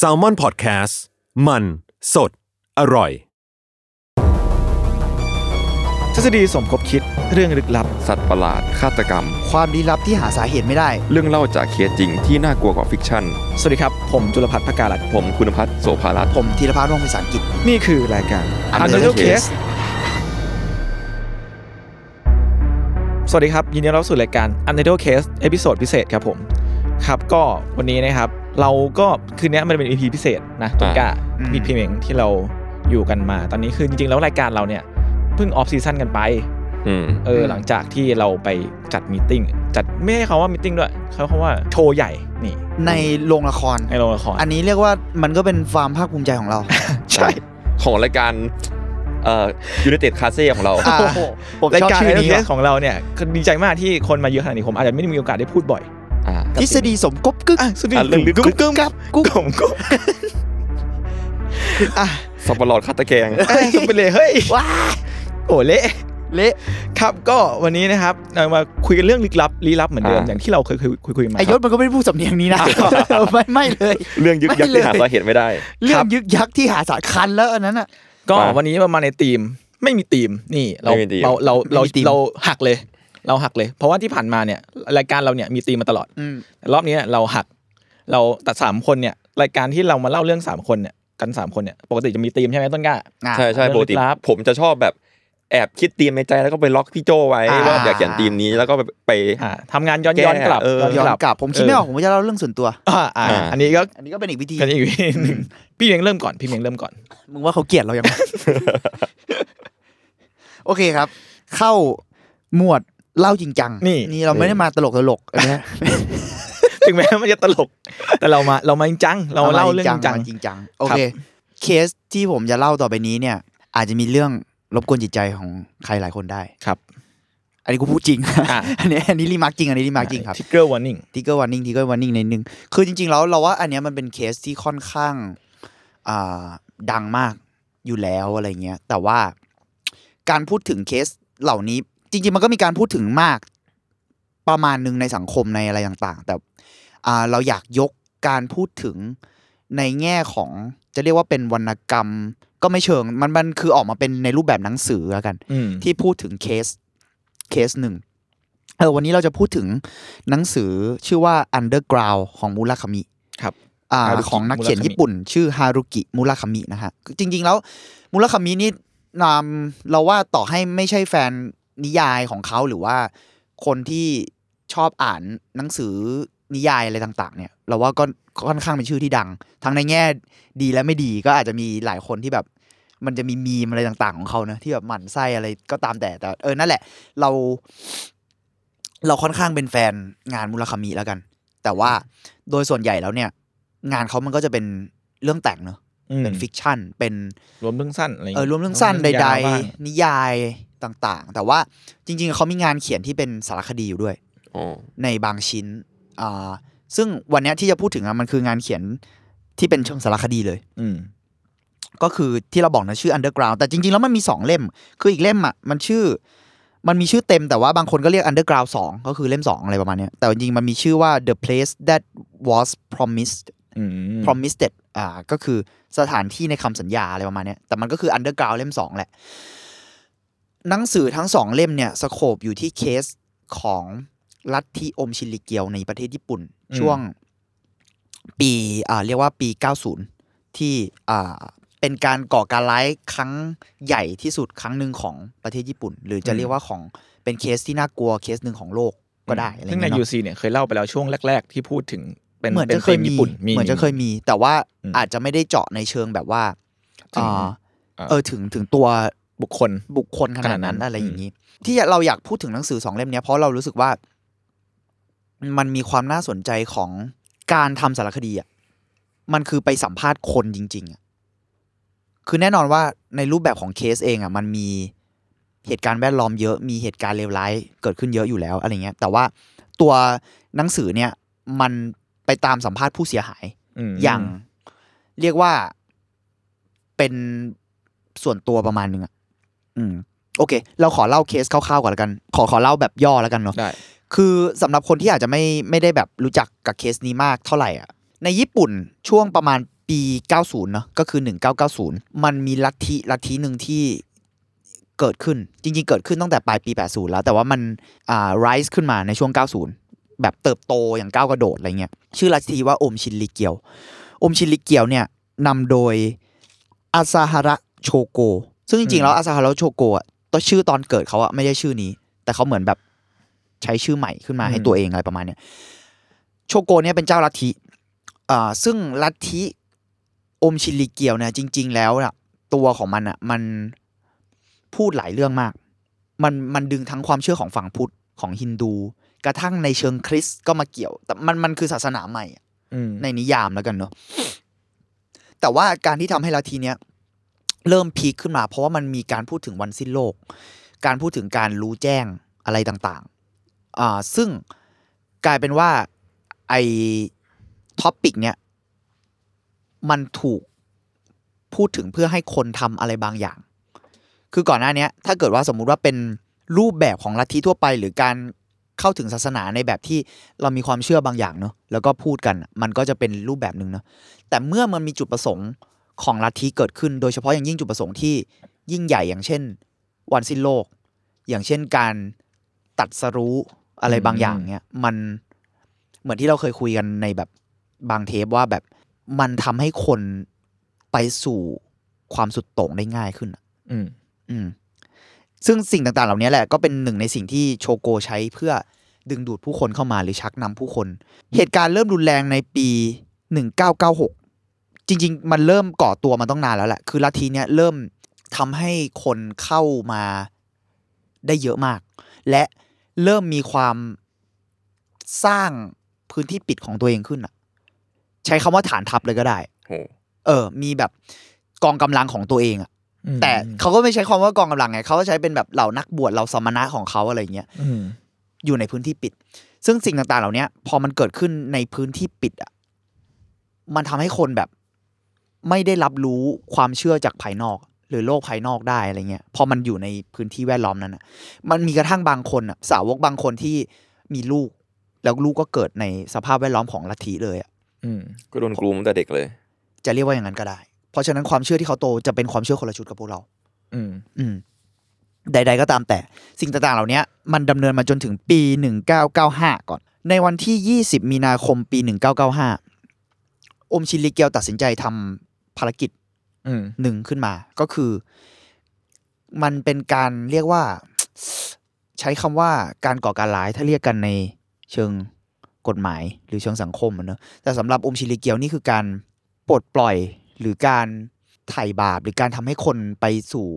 s a l m o n PODCAST มัน สด อร่อย ทฤษฎีสมคบคิดเรื่องลึกลับ สัตว์ประหลาด ฆาตกรรม ความลี้ลับที่หาสาเหตุไม่ได้ เรื่องเล่าจากเคสจริงที่น่ากลัวกว่าฟิกชั่น สวัสดีครับ ผมจุลพัฒน์พการัตน์ผมคุณพัฒน์โสภารัตน์ผมธีรพัฒน์วงศ์ภาษาอังกฤษนี่คือรายการ Untitled Case Case สวัสดีครับ ยินดีต้อนรับสู่รายการ Untitled Case episode พิเศษครับผม ครับก็วันนี้นะครับ เราก็คืนนี้มันเป็น EP พิเศษนะต้นกล้าอืมมีพีเมงที่เราอยู่กันมา ตอนนี้คือจริงๆแล้วรายการเราเนี่ยเพิ่ง off season กันไปอืมเออหลังจากที่เราไปจัด meeting จัดไม่ใช่คำว่า meeting ด้วยเขาคำว่าโชว์ใหญ่นี่ ในโรงละครในโรงละคร อันนี้เรียกว่ามันก็เป็นความภาคภูมิใจของเรา ใช่ของรายการเอ่อยูเนเต็ดคาเซ่ของเราอ่าผมรายชอบการชื่อนี้นี้ว่ะของเราเนี่ยคือดีใจมากที่คนมาเยอะขนาดนี้ผมอาจจะไม่ได้มีโอกาสได้พูดบ่อยอ่า ทฤษฎีสมกบกึกอะสุดที่อะเรื่องลึกกุ๊กกุ๊กกับกุ๊กกุ๊กกุ๊กอะสับปะรดฆาตแกงเอ้ยไปเลยเฮ้ยว้าโอ้เละเละครับก็วันนี้นะครับเรามาคุยกันเรื่องลึกลับลี้ลับเหมือนเดิมอย่างที่เราเคยคุยคุยคุยมาไอยศมันก็ไม่ได้พูดสำเนียงนี้นะไม่ไม่เลย เรื่องยึกยักษ์ที่หาสาเหตุไม่ได้ เรื่องยึกยักษ์ที่หาสาคันแล้วอันนั้นอะก็มาวันนี้มาในทีมไม่มีทีมนี่เราไม่มีธีมเราเราเราไม่มีธีมเราหักเลย เราหักเลย เพราะว่าที่ผ่านมาเนี่ยรายการเราเนี่ยมีทีมมาตลอดอืมแต่รอบนี้เราหัก เราตัดสามคนเนี่ยรายการที่เรามาเล่าเรื่องสามคนเนี่ยกันสามคนเนี่ยปกติจะมีทีมใช่ไหมต้นกล้าอะใช่ใช่เรื่องปกติลึกลับผมจะชอบแบบแอบคิดธีมในใจแล้วก็ไปล็อกพี่โจไว้อ่าว่าอยากเขียนธีมนี้แล้วก็ไปไปอ่าทำงานย้อนแก้ย้อนกลับเออย้อนกลับผมคิดไม่ออกผมก็จะเล่าเรื่องส่วนตัวอ่าอ่าอ่าอันนี้ก็อันนี้ก็เป็นอีกวิธีกันอีกวิธีหนึ่งพี่เมียงเริ่มก่อนพี่เมียงเริ่มก่อนมึงว่าเขาเกลียดเรายังไงโอเคครับ เข้าหมวด เล่าจริงจัง นี่ นี่เราไม่ได้มาตลกตลกอันเนี้ยถึงแม้มันจะตลก แต่เรามาเรามาจริงจังเรามาเล่าเรื่องจริงจังจริงจัง โอเค เคสที่ผมจะเล่าต่อไปนี้เนี่ย อาจจะมีเรื่องรบกวนจิตใจของใครหลายคนได้ครับ อันนี้กูพูดจริง อะ อันนี้อันนี้ remark จริง อันนี้ remark จริงครับ ทิกเกอร์วอร์นิ่ง ทิกเกอร์ว r ร์นิ่งทิกเกอร์ว r ร์นิ่งในนึงคือจริง ๆ แล้วเราว่าอันเนี้ยมันเป็นเคสที่ค่อนข้างอ่าดังมากอยู่แล้วอะไรเงี้ย แต่ว่าการพูดถึงเคสเหล่านี้ จริงๆมันก็มีการพูดถึงมากประมาณหนึ่งในสังคมในอะไรต่างๆ แต่อ่าเราอยากยกการพูดถึงในแง่ของจะเรียกว่าเป็นวรรณกรรม ก็ไม่เชิง มันมันคือออกมาเป็นในรูปแบบหนังสือแล้วกันอืมที่พูดถึงเคสเคสหนึ่งเออวันนี้เราจะพูดถึงหนังสือชื่อว่า Underground ของมูราคามิครับอ่า Haruki ของนักเขียน Murakami ญี่ปุ่น ชื่อฮารุกิมูราคามินะฮะจริง ๆ แล้วมูราคามินี่นามเราว่าต่อให้ไม่ใช่แฟน นิยายของเขาหรือว่าคนที่ชอบอ่านหนังสือนิยายอะไรต่าง ๆ เนี่ย เราว่าก็ค่อนข้างเป็นชื่อที่ดัง ทั้งในแง่ดีและไม่ดีก็อาจจะมีหลายคนที่แบบ มันจะมีมีมอะไรต่างๆ ของเขานะที่แบบหมั่นไส้อะไรก็ตามแต่แต่เออนั่นแหละ เรา เราค่อนข้างเป็นแฟนงานมูลคามิแล้วกัน แต่ว่าโดยส่วนใหญ่แล้วเนี่ย งานเขามันก็จะเป็นเรื่องแต่งเนอะเป็นฟิกชันเป็นรวมเรื่องสั้นอะไรย่าเออรวมเรื่องสั้นใดๆนิยาย ต่างๆ แต่ว่าจริง ๆเขามีงานเขียนที่เป็นสารคดีอยู่ด้วยอ๋อในบางชิ้นอ่าซึ่งวันเนี้ยที่จะพูดถึงอะมันคืองานเขียนที่เป็นเชิงสารคดีเลย อืมก็คือที่เราบอกนะชื่อ underground แต่จริง ๆ แล้วมันมีสองเล่ม คืออีกเล่มอะมันชื่อ มันมีชื่อเต็มแต่ว่าบางคนก็เรียก underground สองก็คือเล่มสองอะไรประมาณเนี้ยแต่จริงๆมันมีชื่อว่า the place that was promised อืม promised อ่าก็คือสถานที่ในคำสัญญาอะไรประมาณเนี้ยแต่มันก็คือ underground เล่มสองแหละ หนังสือทั้งสองเล่มเนี่ย scope อยู่ที่เคสของลัทธิโอมชินริเกียวในประเทศญี่ปุ่น ช่วงปีอ่าเรียกว่าปี 90 ที่อ่าเป็นการก่อการร้ายครั้งใหญ่ที่สุดครั้งหนึ่งของประเทศญี่ปุ่น หรือจะเรียกว่าของเป็นเคสที่น่ากลัวเคสหนึ่งของโลกก็ได้อะไรซึ่งในเงี้ยยูเนาะซีเนี่ยเคยเล่าไปแล้วช่วงแรก ๆ ที่พูดถึงเป็นเหมือนเป็นจะเคยธีมีญี่ปุ่นเหมือนจะเคยมี แต่ว่าอืมอาจจะไม่ได้เจาะในเชิงแบบว่าถึงอ่าอ่าเออถึงถึงตัว บุคคล บุคคลขนาดนั้นขนาดนั้นอะไรอย่างนี้ ที่เราอยากพูดถึงหนังสือสองเล่มเนี้ยเพราะเรารู้สึกว่า มันมีความน่าสนใจของการทำสารคดีอะมันคือไปสัมภาษณ์คนจริง ๆอะคือแน่นอนว่าในรูปแบบของเคสเองอะ มันมีเหตุการณ์แวดล้อมเยอะมีเหตุการณ์เลวร้ายเกิดขึ้นเยอะอยู่แล้วอะไรเงี้ย แต่ว่าตัวหนังสือเนี่ย มันไปตามสัมภาษณ์ผู้เสียหายมอย่างเรียกว่าเป็นส่วนตัวประมาณนึงอะ อืมโอเค เราขอเล่าเคสคร่าวๆก่อนแล้วกัน ขอขอเล่าแบบย่อแล้วกันเนาะได้ คือสำหรับคนที่อาจจะไม่ไม่ได้แบบรู้จักกับเคสนี้มากเท่าไหร่อะในญี่ปุ่นช่วงประมาณปี 90 เนอะก็คือ 1990 มันมีลัทธิลัทธิหนึ่งที่เกิดขึ้นจริง ๆ เกิดขึ้นตั้งแต่ปลายปี 80 แล้ว แต่ว่ามันอ่า rise ขึ้นมาในช่วง 90 แบบเติบโตอย่างก้าวกระโดดอะไรเงี้ยชื่อลัทธิว่าโอมชินริเกียวโอมชินริเกียวเนี่ยนำโดยอาซาฮาระโชโก ซึ่งจริงๆแล้วอาซาฮาระโชโกอะตัวชื่อตอนเกิดเขาอะไม่ใช่ชื่อนี้ แต่เขาเหมือนแบบใช้ชื่อใหม่ขึ้นมาให้ตัวเองอะไรประมาณเนี้ยโชโกเนี่ยเป็นเจ้าลัทธิอ่าซึ่งลัทธิโอมชินริเกียวเนี่ยจริง ๆ แล้วน่ะตัวของมันอะมันพูดหลายเรื่องมาก มันมันดึงทั้งความเชื่อของฝั่งพุทธของฮินดู กระทั่งในเชิงคริสต์ก็มาเกี่ยว แต่มันมันคือศาสนาใหม่อะอืมในนิยามแล้วกันเนอะแต่ว่าการที่ทำให้ลัทธิเนี้ย เริ่มพีคขึ้นมา เพราะว่ามันมีการพูดถึงวันสิ้นโลก การพูดถึงการรู้แจ้งอะไรต่างๆอ่าซึ่งกลายเป็นว่าไอ้ topic เนี้ยมันถูกพูดถึงเพื่อให้คนทำอะไรบางอย่าง คือก่อนหน้านี้ถ้าเกิดว่าสมมุติว่าเป็นรูปแบบของลัทธิทั่วไป หรือการเข้าถึงศาสนาในแบบที่เรามีความเชื่อบางอย่างเนอะแล้วก็พูดกัน มันก็จะเป็นรูปแบบหนึ่งเนอะแต่เมื่อมันมีจุดประสงค์ ของลัทธิเกิดขึ้น โดยเฉพาะอย่างยิ่งจุดประสงค์ที่ยิ่งใหญ่อย่างเช่น วันสิ้นโลก อย่างเช่นการตัดสรู้อะไรบางอย่างเนี่ยมันเหมือนที่เราเคยคุยกันในแบบบางเทปว่าแบบมันทำให้คนไปสู่ความสุดโต่งได้ง่ายขึ้นอะอืม อืม ซึ่งสิ่งต่างๆ เหล่านี้แหละก็เป็นหนึ่งในสิ่งที่โชโกใช้เพื่อดึงดูดผู้คนเข้ามาหรือชักนำผู้คน เหตุการณ์เริ่มรุนแรงในปี 1996 จริง ๆ มันเริ่มก่อตัวมาต้องนานแล้วแหละ คือลัทธิเนี้ยเริ่มทำให้คนเข้ามาได้เยอะมาก และเริ่มมีความสร้างพื้นที่ปิดของตัวเองขึ้นอะใช้คำว่าฐานทัพเลยก็ได้โหเออ มีแบบกองกำลังของตัวเองอะอืมแต่เขาก็ไม่ใช้คำว่ากองกำลังไงเขาก็ใช้เป็นแบบเหล่านักบวชเหล่าสมณะของเขาอะไรเงี้ยอืมอยู่ในพื้นที่ปิด ซึ่งสิ่งต่างๆ เหล่านี้พอมันเกิดขึ้นในพื้นที่ปิดอะมันทำให้คนแบบ ไม่ได้รับรู้ความเชื่อจากภายนอก หรือโลกภายนอกได้อะไรเงี้ยพอมันอยู่ในพื้นที่แวดล้อมนั้นอะ มันมีกระทั่งบางคนอะสาวกบางคนที่มีลูก แล้วลูกก็เกิดในสภาพแวดล้อมของลัทธิเลยอะอืมก็โดนกลุ่มตั้งแต่เด็กเลย จะเรียกว่าอย่างนั้นก็ได้ เพราะฉะนั้นความเชื่อที่เขาโตจะเป็นความเชื่อคนละชุดกับพวกเรา อืม อืม ใด ๆ ก็ตามแต่ สิ่งต่างๆ เหล่านี้มันดำเนินมาจนถึงปี 1995 ก่อน ในวันที่ 20 มีนาคมปี 1995 อมชินริเกียวตัดสินใจทำ ภารกิจอืมหนึ่งขึ้นมาก็คือ มันเป็นการเรียกว่า ใช้คำว่าการก่อการร้ายถ้าเรียกกันในเชิงกฎหมายหรือเชิงสังคมอะเนอะแต่สำหรับอมชินริเกียวนี่คือการปลดปล่อยหรือการไถ่บาปหรือการทำให้คนไปสู่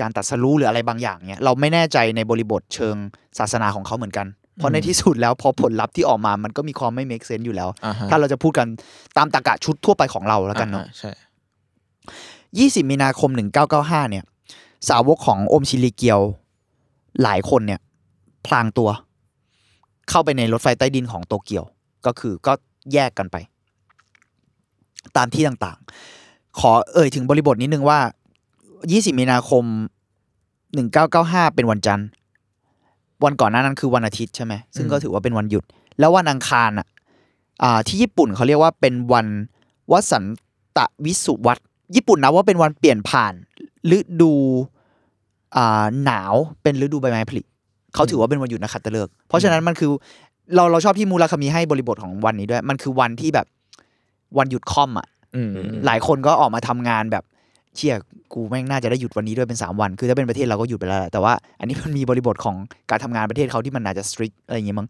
การตัดสรู้หรืออะไรบางอย่างเนี่ยเราไม่แน่ใจในบริบทเชิงศาสนาของเขาเหมือนกัน เพราะในที่สุดแล้วพอผลลัพธ์ที่ออกมามันก็มีความไม่ make sense อยู่แล้วอ่าฮะถ้าเราจะพูดกันตามตรรกะชุดทั่วไปของเราแล้วกันเนาะอ่ใช่ 20 มีนาคม 1995 เนี่ย สาวกของอมชิริเกียวหลายคนเนี่ย พลางตัว เข้าไปในรถไฟใต้ดินของโตเกียว ก็คือก็แยกกันไป ตามที่ต่างๆ ขอเอ่ยถึงบริบทนิดนึงว่า 20 มีนาคม 1995 เป็นวันจันทร์ วันก่อนหน้านั้นคือวันอาทิตย์ใช่ไหมซึ่งก็ถือว่าเป็นวันหยุด แล้ววันอังคารอะอ่าที่ญี่ปุ่นเขาเรียกว่าเป็นวันวสันตวิสุวัตญี่ปุ่นนะว่าเป็นวันเปลี่ยนผ่านฤดูอ่าหนาวเป็นฤดูใบไม้ผลิเขาถือว่าเป็นวันหยุดนักขัตฤกษ์เพราะฉะนั้นมันคือเราเราชอบที่มูราคามีให้บริบทของวันนี้ด้วย มันคือวันที่แบบวันหยุดค่อมอะอืมหลายคนก็ออกมาทำงานแบบ เชี่ยกูแม่งน่าจะได้หยุดวันนี้ด้วยเป็นสามวัน คือถ้าเป็นประเทศเราก็หยุดไปแล้วแต่ว่าอันนี้มันมีบริบทของการทำงานประเทศเขาที่มันอาจจะสตริกอะไรอย่างเงี้ยมั้ง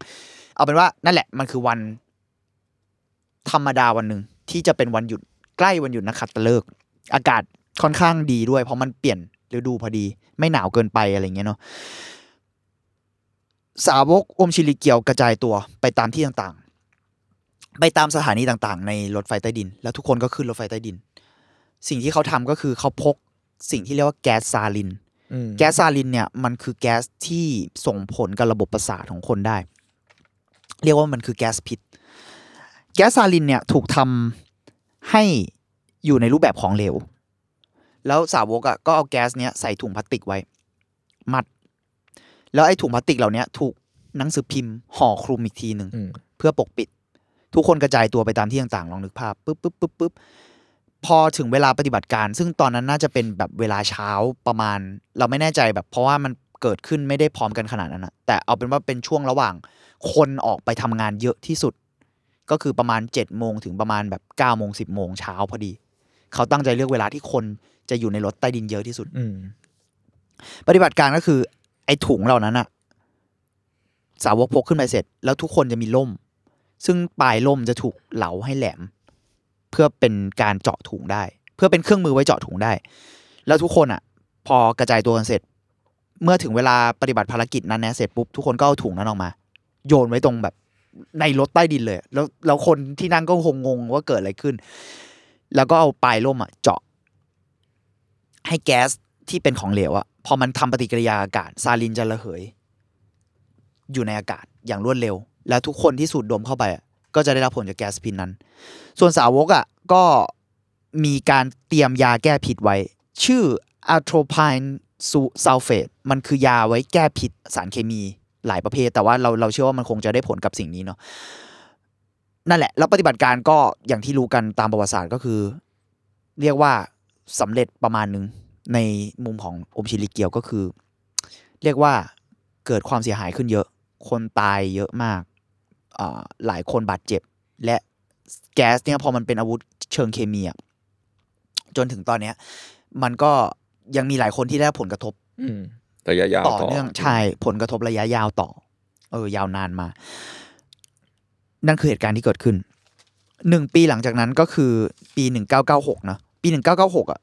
เอาเป็นว่านั่นแหละมันคือวัน ธรรมดาวันหนึ่งที่จะเป็นวันหยุดใกล้วันหยุดนักขัตฤกษ์อากาศค่อนข้างดีด้วย เพราะมันเปลี่ยนฤดูพอดี ไม่หนาวเกินไปอะไรเงี้ยเนาะสาวกอมชิริเกียวกระจายตัวไปตามที่ต่างๆ ไปตามสถานีต่างๆ ในรถไฟใต้ดิน แล้วทุกคนก็ขึ้นรถไฟใต้ดิน สิ่งที่เขาทำก็คือเขาพกสิ่งที่เรียกว่าแก๊สซาลินอืมแก๊สซาลินเนี่ยมันคือแก๊สที่ส่งผลกับระบบประสาทของคนได้ เรียกว่ามันคือแก๊สพิษ แก๊สซาลินเนี่ยถูกทำให้อยู่ในรูปแบบของเหลว แล้วสาวกอะก็เอาแก๊สเนี้ยใส่ถุงพลาสติกไว้ มัด แล้วไอ้ถุงพลาสติกเหล่าเนี้ยถูกหนังสือพิมพ์ห่อคลุมอีกทีหนึ่งอืมเพื่อปกปิด ทุกคนกระจายตัวไปตามที่ต่างๆลองนึกภาพปุ๊บปุ๊บปุ๊บปุ๊บ พอถึงเวลาปฏิบัติการ ซึ่งตอนนั้นน่าจะเป็นแบบเวลาเช้าประมาณ เราไม่แน่ใจแบบ เพราะว่ามันเกิดขึ้นไม่ได้พร้อมกันขนาดนั้นนะแต่เอาเป็นว่าเป็นช่วงระหว่างคนออกไปทำงานเยอะที่สุด ก็คือประมาณ7จ็ดโมงถึงประมาณแบบ9ก้าโมงสิบโมงเช้าพอดี เขาตั้งใจเลือกเวลาที่คนจะอยู่ในรถใต้ดินเยอะที่สุด อืมปฏิบัติการก็คือ ไอ้ถุงเหล่านั้นอะสาวกพกขึ้นไปเสร็จ แล้วทุกคนจะมีล่ม ซึ่งปลายล่มจะถูกเหลาให้แหลม เพื่อเป็นการเจาะถุงได้ เพื่อเป็นเครื่องมือไว้เจาะถุงได้ แล้วทุกคนอะ พอกระจายตัวกันเสร็จ เมื่อถึงเวลาปฏิบัติภารกิจนั้นนะเสร็จปุ๊บทุกคนก็เอาถุงนั้นออกมา โยนไว้ตรงแบบในรถใต้ดินเลย แล้วแล้วคนที่นั่งก็คงงงว่าเกิดอะไรขึ้น แล้วก็เอาปลายล่มอะ เจาะ ให้แก๊สที่เป็นของเหลวอะพอมันทำปฏิกิริยาอากาศซาลินจะระเหย อยู่ในอากาศอย่างรวดเร็ว แล้วทุกคนที่สูดดมเข้าไปอะ ก็จะได้รับผลจากแก๊สพิษนั้น ส่วนสาวกอะก็มีการเตรียมยาแก้พิษไว้ ชื่ออะโทรพายซัลเฟตมันคือยาไว้แก้พิษสารเคมีหลายประเภท แต่ว่าเราเราเชื่อว่ามันคงจะได้ผลกับสิ่งนี้เนาะนั่นแหละ แล้วปฏิบัติการก็อย่างที่รู้กันตามประวัติศาสตร์ก็คือ เรียกว่าสำเร็จประมาณหนึ่งในมุมของอมชิลิเกียวก็คือ เรียกว่าเกิดความเสียหายขึ้นเยอะ คนตายเยอะมาก หลายคนบาดเจ็บ และแก๊สเนี่ยพอมันเป็นอาวุธเชิงเคมีอะจนถึงตอนเนี้ย มันก็ยังมีหลายคนที่ได้รับผลกระทบอืมระยะยาวต่อเนื่องใช่ผลกระทบระยะยาวต่อ เออ ยาวนานมา นั่นคือเหตุการณ์ที่เกิดขึ้นหนึ่งปีหลังจากนั้นก็คือปีหนึ่งเก้าเก้าหกนะปีหนึ่งเก้าเก้าหกอะ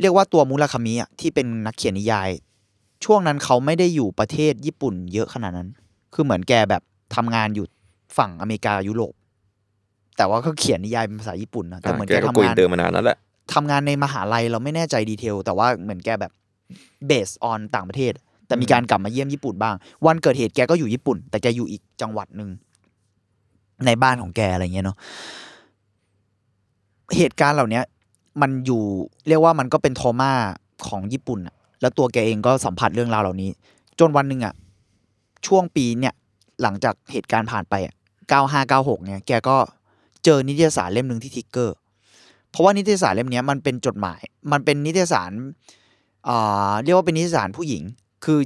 เรียกว่าตัวมุราคามิอะที่เป็นนักเขียนนิยาย ช่วงนั้นเขาไม่ได้อยู่ประเทศญี่ปุ่นเยอะขนาดนั้น คือเหมือนแกแบบ ทำงานอยู่ฝั่งอเมริกายุโรป แต่ว่าเขาเขียนนิยายเป็นภาษาญี่ปุ่นนะแต่เหมือนแกแกก็ทำงาน go inter มานานนั่นแหละทำงานในมหาลัยเราไม่แน่ใจ detail แต่ว่าเหมือนแกแบบเบสออนต่างประเทศ แต่มีการกลับมาเยี่ยมญี่ปุ่นบ้าง วันเกิดเหตุแกก็อยู่ญี่ปุ่น แต่แกอยู่อีกจังหวัดหนึ่งในบ้านของแกอะไรเงี้ยเนาะเหตุการณ์เหล่าเนี้ยมันอยู่เรียกว่ามันก็เป็นโทมาของญี่ปุ่นอะแล้วตัวแกเองก็สัมผัสเรื่องราวเหล่านี้ จนวันหนึ่งอะช่วงปีเนี่ย หลังจากเหตุการณ์ผ่านไปอะเก้าห้าเก้าหกเนี่ยแกก็เจอนิตยสารเล่มหนึ่งที่ทิกเกอร์ เพราะว่านิตยสารเล่มเนี้ยมันเป็นจดหมาย มันเป็นนิตยสารอ่าเรียกว่าเป็นนิตยสารผู้หญิง คือ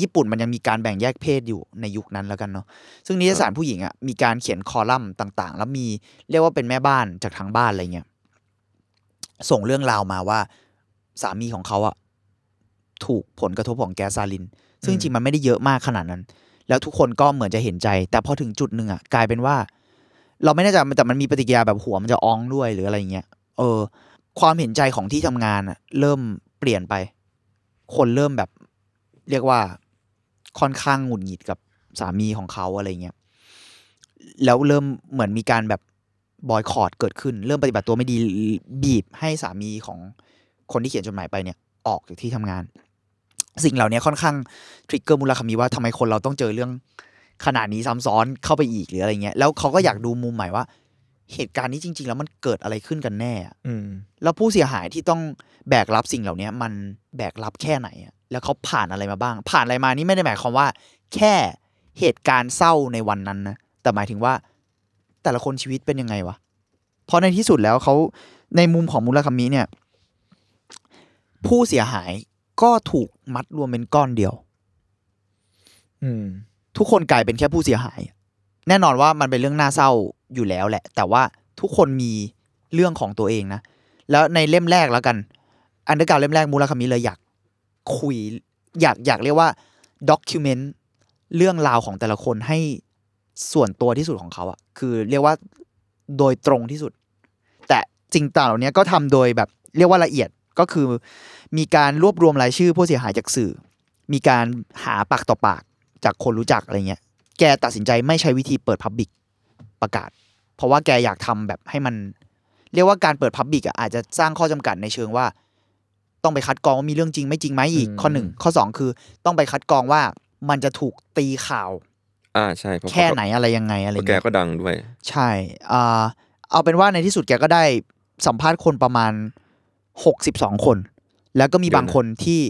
ญี่ปุ่นมันยังมีการแบ่งแยกเพศอยู่ในยุคนั้นแล้วกันเนาะ ซึ่งนิตยสารผู้หญิงอะมีการเขียนคอลัมน์ต่าง ๆ แล้วมีเรียกว่าเป็นแม่บ้านจากทางบ้านอะไรเงี้ย ส่งเรื่องราวมาว่าสามีของเขาอะถูกผลกระทบของแก๊สซาลิน ซึ่งจริงๆมันไม่ได้เยอะมากขนาดนั้น แล้วทุกคนก็เหมือนจะเห็นใจ แต่พอถึงจุดหนึ่งอะกลายเป็นว่า เราไม่แน่ใจแต่มันมีปฏิกิริยาแบบหัวมันจะอองด้วยหรืออะไรเงี้ยเออ ความเห็นใจของที่ทำงานอะเริ่มเปลี่ยนไป คนเริ่มแบบ เรียกว่าค่อนข้างหงุดหงิดกับสามีของเขาอะไรเงี้ยแล้วเริ่มเหมือนมีการแบบบอยคอรดเกิดขึ้น เริ่มปฏิบัติตัวไม่ดีบีบให้สามีของคนที่เขียนจดหมายไปเนี่ย ออกจากที่ทำงาน สิ่งเหล่านี้ค่อนข้างทริกเกอร์มูลคามีว่าทำไมคนเราต้องเจอเรื่องขนาดนี้ซ้ำซ้อนเข้าไปอีกหรืออะไรเงี้ยแล้วเขาก็อยากดูมุมใหม่ว่า เหตุการณ์นี้จริง ๆ แล้วมันเกิดอะไรขึ้นกันแน่อืมแล้วผู้เสียหายที่ต้องแบกรับสิ่งเหล่านี้มันแบกรับแค่ไหนอะแล้วเขาผ่านอะไรมาบ้าง ผ่านอะไรมานี่ไม่ได้หมายความว่า แค่เหตุการณ์เศร้าในวันนั้นนะแต่หมายถึงว่า แต่ละคนชีวิตเป็นยังไงวะเพราะในที่สุดแล้วเขาในมุมของมูลคามิเนี่ย ผู้เสียหาย ก็ถูกมัดรวมเป็นก้อนเดียว อืม ทุกคนกลายเป็นแค่ผู้เสียหาย แน่นอนว่ามันเป็นเรื่องน่าเศร้าอยู่แล้วแหละ แต่ว่าทุกคนมีเรื่องของตัวเองนะ แล้วในเล่มแรกแล้วกัน Underground เล่มแรกมูราคามิเลยอยากคุย อยากอยากเรียกว่า document เรื่องราวของแต่ละคนให้ส่วนตัวที่สุดของเขาอะคือเรียกว่าโดยตรงที่สุด แต่สิ่งต่างเหล่านี้ก็ทำโดยแบบเรียกว่าละเอียดก็คือ มีการรวบรวมรายชื่อผู้เสียหายจากสื่อ มีการหาปากต่อปากจากคนรู้จักอะไรเงี้ย แกตัดสินใจไม่ใช้วิธีเปิดพับบิกปประกาศ เพราะว่าแกอยากทำแบบให้มัน เรียกว่าการเปิดพับบิกอะอาจจะสร้างข้อจำกัดในเชิงว่า ต้องไปคัดกรองว่ามีเรื่องจริงไม่จริงไหมอีกอืมข้อหนึ่งข้อสองคือต้องไปคัดกรองว่ามันจะถูกตีข่าว อ่าใช่เพราะแค่ไหนอะไรยังไงอะไรเพราะแกเงี้ยก็ดังด้วย ใช่อ่าเอาเป็นว่าในที่สุดแกก็ได้สัมภาษณ์คนประมาณหกสิบสองคน แล้วก็มีเดี๋ยวนะบางคนที่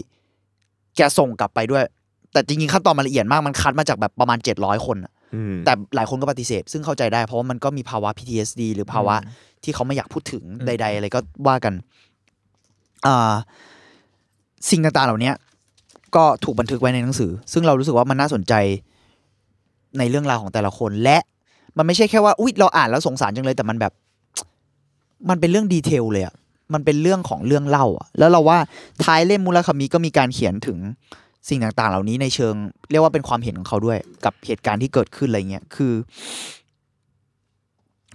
แกส่งกลับไปด้วย แต่จริงๆขั้นตอนมันละเอียดมากมันคัดมาจากแบบประมาณเจ็ดร้อยคนอะอืมแต่หลายคนก็ปฏิเสธ ซึ่งเข้าใจได้ เพราะว่ามันก็มีภาวะ PTSD หรือภาวะที่เขาไม่อยากพูดถึงอืมใด ๆ อะไรก็ว่ากันอ่าสิ่งต่างๆเหล่านี้ก็ถูกบันทึกไว้ในหนังสือ ซึ่งเรารู้สึกว่ามันน่าสนใจในเรื่องราวของแต่ละคนและมันไม่ใช่แค่ว่าอุ๊ยเราอ่านแล้วสงสารจังเลย แต่มันแบบ มันเป็นเรื่องดีเทลเลยอะ มันเป็นเรื่องของเรื่องเล่าอะแล้วเราว่าท้ายเล่มมูลคามิก็มีการเขียนถึงสิ่งต่างๆ เหล่านี้ในเชิง เรียกว่าเป็นความเห็นของเขาด้วย กับเหตุการณ์ที่เกิดขึ้นอะไรเงี้ยคือ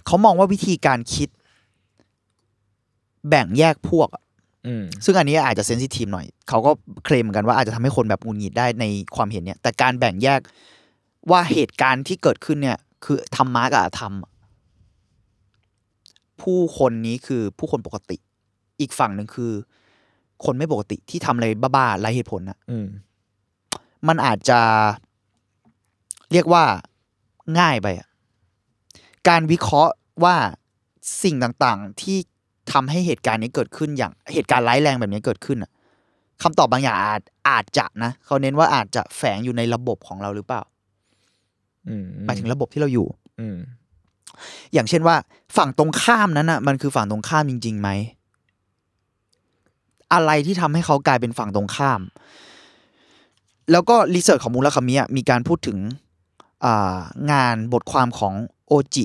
เขามองว่าวิธีการคิด แบ่งแยกพวกอะอืมซึ่งอันนี้อาจจะเซนซิทีฟหน่อย เขาก็เคลมเหมือนกันว่าอาจจะทำให้คนแบบหงุดหงิดได้ในความเห็นเนี่ย แต่การแบ่งแยกว่าเหตุการณ์ที่เกิดขึ้นเนี่ย คือธรรมะกับอธรรมอะผู้คนนี้คือผู้คนปกติ อีกฝั่งหนึ่งคือ คนไม่ปกติที่ทำอะไรบ้าๆไร้เหตุผลนะอืม มันอาจจะเรียกว่าง่ายไปอะการวิเคราะห์ว่าสิ่งต่างๆ ที่ทำให้เหตุการณ์นี้เกิดขึ้นอย่างเหตุการณ์ร้ายแรงแบบนี้เกิดขึ้นอะคำตอบบางอย่างอาจอาจจะนะเขาเน้นว่าอาจจะแฝงอยู่ในระบบของเราหรือเปล่าอืมหมายถึงระบบที่เราอยู่ อืม อย่างเช่นว่า ฝั่งตรงข้ามนั้นอะมันคือฝั่งตรงข้ามจริงๆไหม อะไรที่ทำให้เขากลายเป็นฝั่งตรงข้าม แล้วก็รีเสิร์ชของมูลคามิอะมีการพูดถึงอ่างานบทความของโอจิ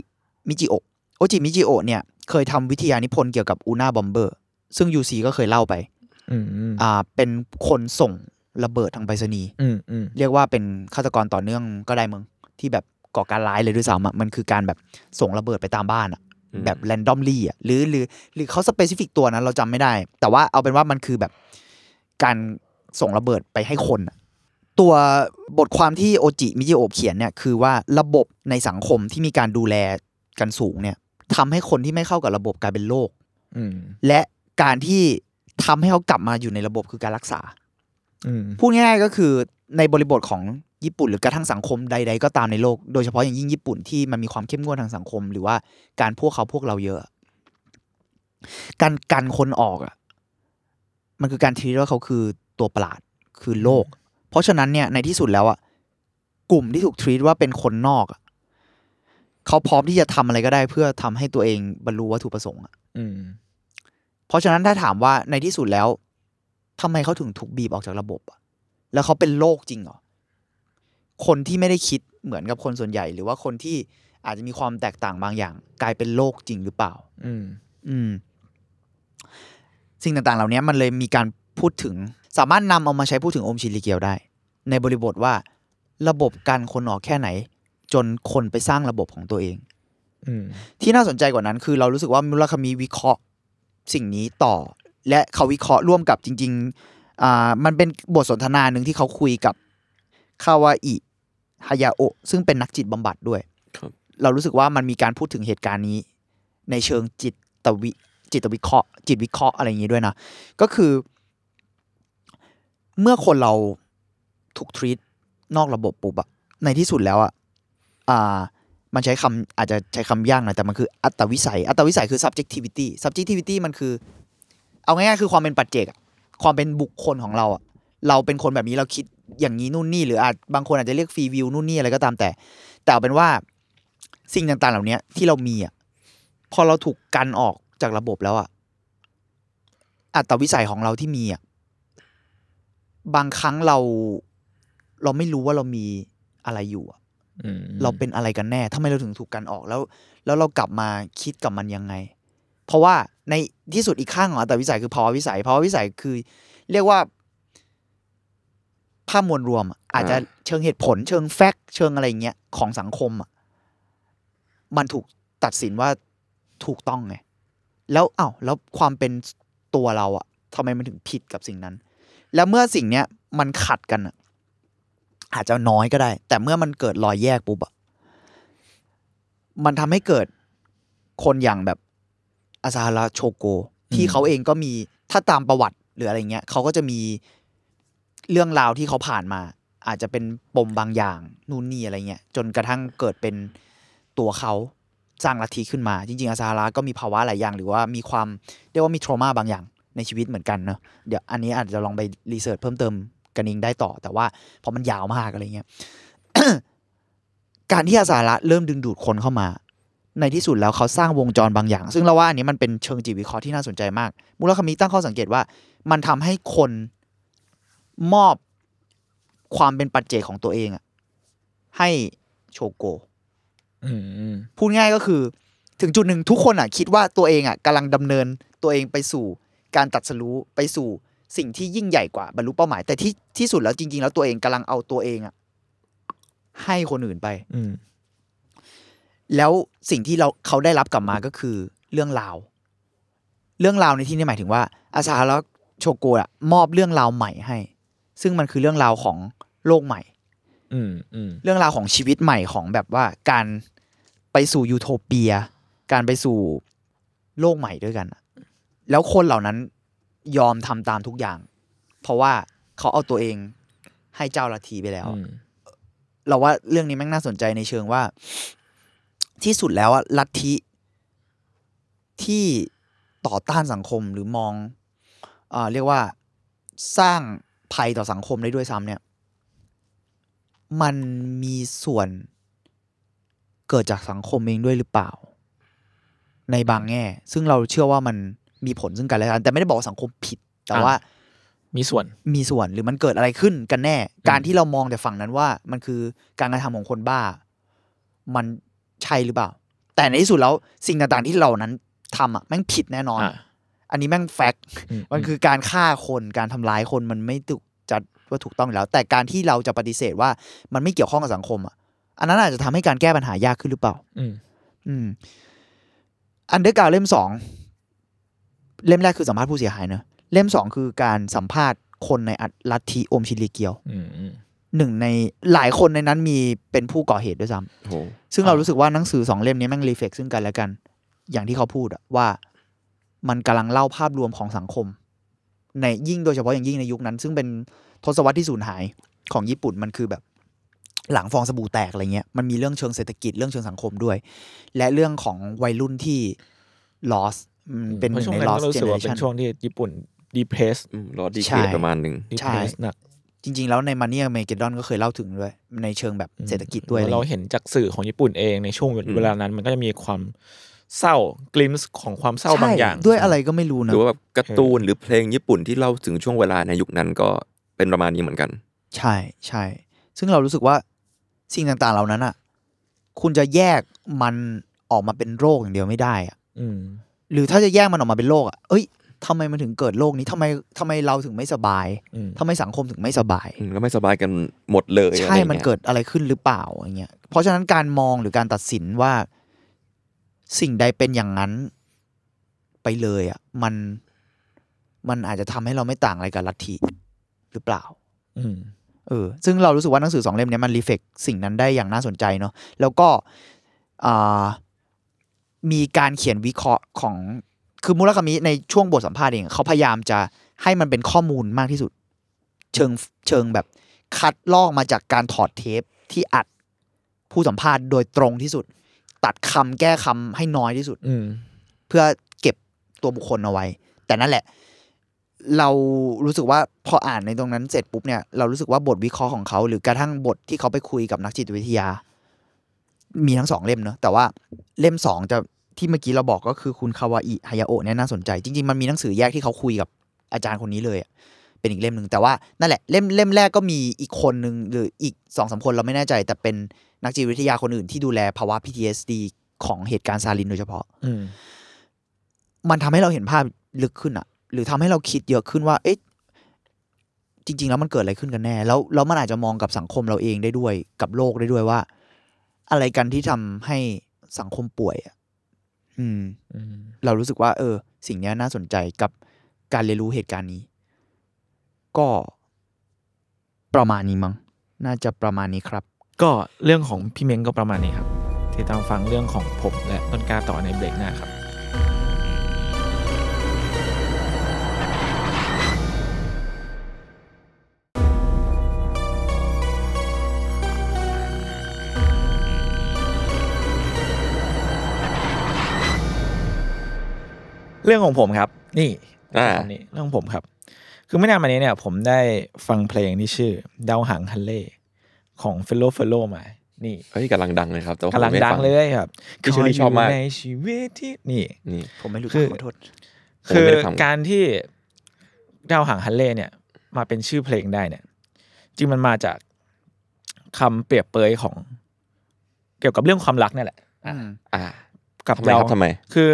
มิจิโอะโอจิมิจิโอะเนี่ยเคยทำวิทยานิพนธ์เกี่ยวกับ Unabomber ซึ่ง UC ก็เคยเล่าไปอืมอืมอ่าเป็นคนส่งระเบิดทางไปรษณีย์อืมอืมเรียกว่าเป็นฆาตกรต่อเนื่องก็ได้มึง ที่แบบก่อการร้ายเลยด้วยซ้ำอะมันคือการแบบส่งระเบิดไปตามบ้านอะอืม แบบ randomly อะหรือหรือหรือเขา specific ตัวนั้นเราจำไม่ได้ แต่ว่าเอาเป็นว่ามันคือแบบการส่งระเบิดไปให้คนอะตัวบทความที่โอจิมิจิโอะเขียนเนี่ยคือว่าระบบในสังคมที่มีการดูแลกันสูงเนี่ยทำให้คนที่ไม่เข้ากับระบบกลายเป็นโรคอืมและการที่ทำให้เขากลับมาอยู่ในระบบคือการรักษาอืมพูดง่ายๆก็คือในบริบทของ ญี่ปุ่นหรือกระทั่งสังคมใด ๆ ก็ตามในโลก โดยเฉพาะอย่างยิ่งญี่ปุ่นที่มันมีความเข้มงวดทางสังคม หรือว่าการพวกเขาพวกเราเยอะ การกันคนออกอะมันคือการทีว่าเขาคือตัวประหลาดคือโลก เพราะฉะนั้นเนี่ยในที่สุดแล้วอะกลุ่มที่ถูกทีว่าเป็นคนนอกอะเขาพร้อมที่จะทำอะไรก็ได้ เพื่อทำให้ตัวเองบรรลุวัตถุประสงค์อะอืมเพราะฉะนั้นถ้าถามว่าในที่สุดแล้วทำไมเขาถึงถูกบีบออกจากระบบอะแล้วเขาเป็นโรคจริงเหรอ คนที่ไม่ได้คิดเหมือนกับคนส่วนใหญ่ หรือว่าคนที่อาจจะมีความแตกต่างบางอย่าง กลายเป็นโรคจริงหรือเปล่า อืม อืม สิ่งต่างๆ เหล่านี้มันเลยมีการพูดถึง สามารถนำเอามาใช้พูดถึงโอมชินริเกียวได้ ในบริบทว่า ระบบการคนออกแค่ไหน จนคนไปสร้างระบบของตัวเองอืมที่น่าสนใจกว่านั้น คือเรารู้สึกว่ามุราคามิวิเคราะห์สิ่งนี้ต่อ และเขาวิเคราะห์ร่วมกับจริง ๆ อ่า มันเป็นบทสนทนาหนึ่งที่เขาคุยกับคาวาอิ ฮายาโอะซึ่งเป็นนักจิตบำบัดด้วยครับเรารู้สึกว่ามันมีการพูดถึงเหตุการณ์นี้ ในเชิงจิตวิจิตวิเคราะห์ จิตวิเคราะห์อะไรอย่างนี้ด้วยนะ ก็คือ เมื่อคนเราถูกทรีตนอกระบบปุ๊บอะในที่สุดแล้วอะอ่า มันใช้คำอาจจะใช้คำยากหน่อยแต่มันคืออัตวิสัย อัตวิสัยคือ subjectivity subjectivity มันคือ เอาง่ายๆคือความเป็นปัจเจกอะความเป็นบุคคลของเราอะ เราเป็นคนแบบนี้เราคิดอย่างนี้นู่นนี่หรืออาจบางคนอาจจะเรียกฟรีวิวนู่นนี่อะไรก็ตามแต่ แต่เอาเป็นว่าสิ่งต่างๆ เหล่านี้ที่เรามีอะพอเราถูกกันออกจากระบบแล้วอะอัตวิสัยของเราที่มีอะบางครั้งเราเราไม่รู้ว่าเรามีอะไรอยู่อะอืมเราเป็นอะไรกันแน่ทำไมเราถึงถูกกันออกแล้ว แล้วเรากลับมาคิดกับมันยังไง เพราะว่าในที่สุดอีกข้างของอัตวิสัยคือภาวะวิสัยภาวะวิสัยคือ เรียกว่า ภาพมวลรวมอะอาจจะเชิงเหตุผล เชิงแฟกต์เชิงอะไรเงี้ยของสังคมอะมันถูกตัดสินว่าถูกต้องไงแล้วอ้าวแล้วความเป็นตัวเราอะทำไมมันถึงผิดกับสิ่งนั้น แล้วเมื่อสิ่งเนี้ยมันขัดกันอะอาจจะน้อยก็ได้ แต่เมื่อมันเกิดรอยแยกปุ๊บอะมันทำให้เกิดคนอย่างแบบอาซาฮาระโชโก ที่เขาเองก็มีถ้าตามประวัติหรืออะไรเงี้ยเขาก็จะมี เรื่องราวที่เขาผ่านมา อาจจะเป็นปมบางอย่างนู่นนี่อะไรเงี้ยจนกระทั่งเกิดเป็นตัวเขาสร้างลัทธิขึ้นมา จริงๆอาซาฮาระก็มีภาวะหลายอย่าง หรือว่ามีความเรียกว่ามีทรมาบางอย่างในชีวิตเหมือนกันเนอะเดี๋ยวอันนี้อาจจะลองไปรีเสิร์ชเพิ่มเติมกันเองได้ต่อ แต่ว่าเพราะมันยาวมากอะไรเงี้ยการที่อาซาฮาระเริ่มดึงดูดคนเข้ามา ในที่สุดแล้วเขาสร้างวงจรบางอย่าง ซึ่งเราว่าอันนี้มันเป็นเชิงจิตวิเคราะห์ที่น่าสนใจมากมูลคามิตั้งข้อสังเกตว่า มันทำให้คน มอบความเป็นปัจเจกของตัวเองอะให้โชโกอืมพูดง่ายก็คือ ถึงจุดหนึ่งทุกคนอะคิดว่าตัวเองอะกำลังดำเนินตัวเองไปสู่การตัดสรู้ไปสู่สิ่งที่ยิ่งใหญ่กว่าบรรลุเป้าหมาย แต่ที่ที่สุดแล้วจริง ๆ แล้วตัวเองกำลังเอาตัวเองอะให้คนอื่นไปอืมแล้วสิ่งที่เราเขาได้รับกลับมาก็คือเรื่องราว เรื่องราวในที่นี้หมายถึงว่า อาซาแล้วโชโกะอะมอบเรื่องราวใหม่ให้ ซึ่งมันคือเรื่องราวของโลกใหม่ อืมอืมเรื่องราวของชีวิตใหม่ของแบบว่าการไปสู่ยูโทเปีย การไปสู่โลกใหม่ด้วยกันอะแล้วคนเหล่านั้นยอมทำตามทุกอย่าง เพราะว่าเขาเอาตัวเองให้เจ้าลัทธิไปแล้ว อืมเราว่าเรื่องนี้แม่งน่าสนใจในเชิงว่า ที่สุดแล้วอะลัทธิที่ต่อต้านสังคมหรือมองเอ่อเรียกว่าสร้าง ภัยต่อสังคมได้ด้วยซ้ำเนี่ย มันมีส่วนเกิดจากสังคมเองด้วยหรือเปล่า ในบางแง่ ซึ่งเราเชื่อว่ามันมีผลซึ่งกันและกันแต่ไม่ได้บอกว่าสังคมผิด แต่ว่า มีส่วนมีส่วนหรือมันเกิดอะไรขึ้นกันแน่ การที่เรามองแต่ฝั่งนั้นว่า มันคือการกระทำของคนบ้า มันใช่หรือเปล่า แต่ในที่สุดแล้วสิ่งต่างๆที่เรานั้นทำอะแม่งผิดแน่นอน อ่า อันนี้แม่งแฟกต์อืมมันคือการฆ่าคนการทำร้ายคนมันไม่ถูกจัดว่าถูกต้องอยู่แล้ว แต่การที่เราจะปฏิเสธว่ามันไม่เกี่ยวข้องกับสังคมอะอันนั้นอาจจะทำให้การแก้ปัญหายากขึ้นหรือเปล่า อืม อืม Underground เล่มสองเล่มแรกคือสัมภาษณ์ผู้เสียหายเนอะเล่มสองคือการสัมภาษณ์คนในลัทธิโอมชินริเกียวอืมอืมหนึ่งในหลายคนในนั้นมีเป็นผู้ก่อเหตุด้วยซ้ำโอ้โหซึ่งเรารู้สึกว่าหนังสือสองเล่มนี้แม่ง reflect ซึ่งกันและกัน อย่างที่เขาพูดอะว่า มันกำลังเล่าภาพรวมของสังคม ในยิ่งโดยเฉพาะอย่างยิ่งในยุคนั้น ซึ่งเป็นทศวรรษที่สูญหายของญี่ปุ่นมันคือแบบหลังฟองสบู่แตกอะไรเงี้ยมันมีเรื่องเชิงเศรษฐกิจเรื่องเชิงสังคมด้วย และเรื่องของวัยรุ่นที่ loss อืมเป็นหเพราะนึ่งช่วงในนั้น lost ก็รู้สึกว่าเป็น generation ช่วงที่ญี่ปุ่นดีเพรสอืมรอดีใช่เกตประมาณหนึ่งดีใช่เพรสหนักจริง ๆ แล้วในมันนี่เมเกดอนก็เคยเล่าถึงด้วย ในเชิงแบบเศรษฐกิจด้วยอะไรเราเงี้ยเห็นจากสื่อของญี่ปุ่นเองในช่วงเวลานั้น มันก็จะมีความ เศร้ากลิมส์ของความเศร้าบางอย่างใช่ด้วยอะไรก็ไม่รู้หนะรือว่าแบบการ์ตูนหรือเพลงญี่ปุ่นที่เล่าถึงช่วงเวลาในยุคนั้นก็เป็นประมาณนี้เหมือนกัน ใช่ใช่ ซึ่งเรารู้สึกว่าสิ่งต่างๆเหล่านั้นอะ คุณจะแยกมันออกมาเป็นโรคอย่างเดียวไม่ได้อะอืมหรือถ้าจะแยกมันออกมาเป็นโรคอะ เอ้ยทำไมมันถึงเกิดโรคนี้ทำไมทำไมเราถึงไม่สบายอืมทำไมสังคมถึงไม่สบายอืมแล้วไม่สบายกันหมดเลย ใช่อะไรงี้ยมันเกิดอะไรขึ้นหรือเปล่าอย่างเงี้ยเพราะฉะนั้นการมองหรือการตัดสินว่า สิ่งใดเป็นอย่างนั้นไปเลยอะมันมันอาจจะทำให้เราไม่ต่างอะไรกับลัทธิหรือเปล่า อืมเออซึ่งเรารู้สึกว่าหนังสือสองเล่มเนี้ยมันรีเฟกสิ่งนั้นได้อย่างน่าสนใจเนาะแล้วก็อ่ามีการเขียนวิเคราะห์ของคือมูลคามิในช่วงบทสัมภาษณ์เองเขาพยายามจะให้มันเป็นข้อมูลมากที่สุด เชิงเชิงแบบคัดลอกมาจากการถอดเทปที่อัดผู้สัมภาษณ์โดยตรงที่สุด ตัดคำแก้คำให้น้อยที่สุด อืมเพื่อเก็บตัวบุคคลเอาไว้ แต่นั่นแหละ เรารู้สึกว่าพออ่านในตรงนั้นเสร็จปุ๊บเนี่ยเรารู้สึกว่าบทวิเคราะห์ของเขาหรือกระทั่งบทที่เขาไปคุยกับนักจิตวิทยา มีทั้งสองเล่มเนอะแต่ว่าเล่มสองจะที่เมื่อกี้เราบอกก็คือคุณคาวาอิฮายาโอะเนี่ยน่าสนใจ จริง ๆ มันมีหนังสือแยกที่เขาคุยกับอาจารย์คนนี้เลยอะเป็นอีกเล่มหนึ่งแต่ว่านั่นแหละเล่มเล่มแรกก็มีอีกคนหนึ่งหรืออีกสองสามคนเราไม่แน่ใจ แต่เป็น นักจิตวิทยาคนอื่นที่ดูแลภาวะ PTSD ของเหตุการณ์ซาลินโดยเฉพาะอืมมันทำให้เราเห็นภาพลึกขึ้นอะหรือทำให้เราคิดเยอะขึ้นว่า เอ๊ะจริง ๆ แล้วมันเกิดอะไรขึ้นกันแน่ แล้วแล้วมันอาจจะมองกับสังคมเราเองได้ด้วยกับโลกได้ด้วยว่า อะไรกันที่ทำให้สังคมป่วยอะอืมอืมเรารู้สึกว่า เออ สิ่งเนี้ยน่าสนใจกับการเรียนรู้เหตุการณ์นี้ ก็ประมาณนี้มั้งน่าจะประมาณนี้ครับ ก็เรื่องของพี่เม้งก็ประมาณนี้ครับคติดตามฟังเรื่องของผมและต้นกล้าต่อในเบรกหน้าครับเรื่องของผมครับ นี่อ่าคำนี้เรื่องของผมครับ คือไม่นานมานี้เนี่ย ผมได้ฟังเพลงที่ชื่อดาวหางฮันเล่ ของเฟลโลเฟลโลมา นี่เฮ้ยกำลังดังเลยครับแต่ว่ากำลังผมไม่ดังฟัเลยครับพี่เชอรี่ชอบมากขยู่ในชีวิตที่นี่นี่ ผมไม่รู้คืจัอกขอโทษผมคือไม่ได้ฟังการที่ดาวหางฮันเล่เนี่ย มาเป็นชื่อเพลงได้เนี่ย จริงมันมาจากคำเปรียบเปยของ เกี่ยวกับเรื่องความรักนี่แหละอืมอ่ากับทำไมครับดาวทำไม คือ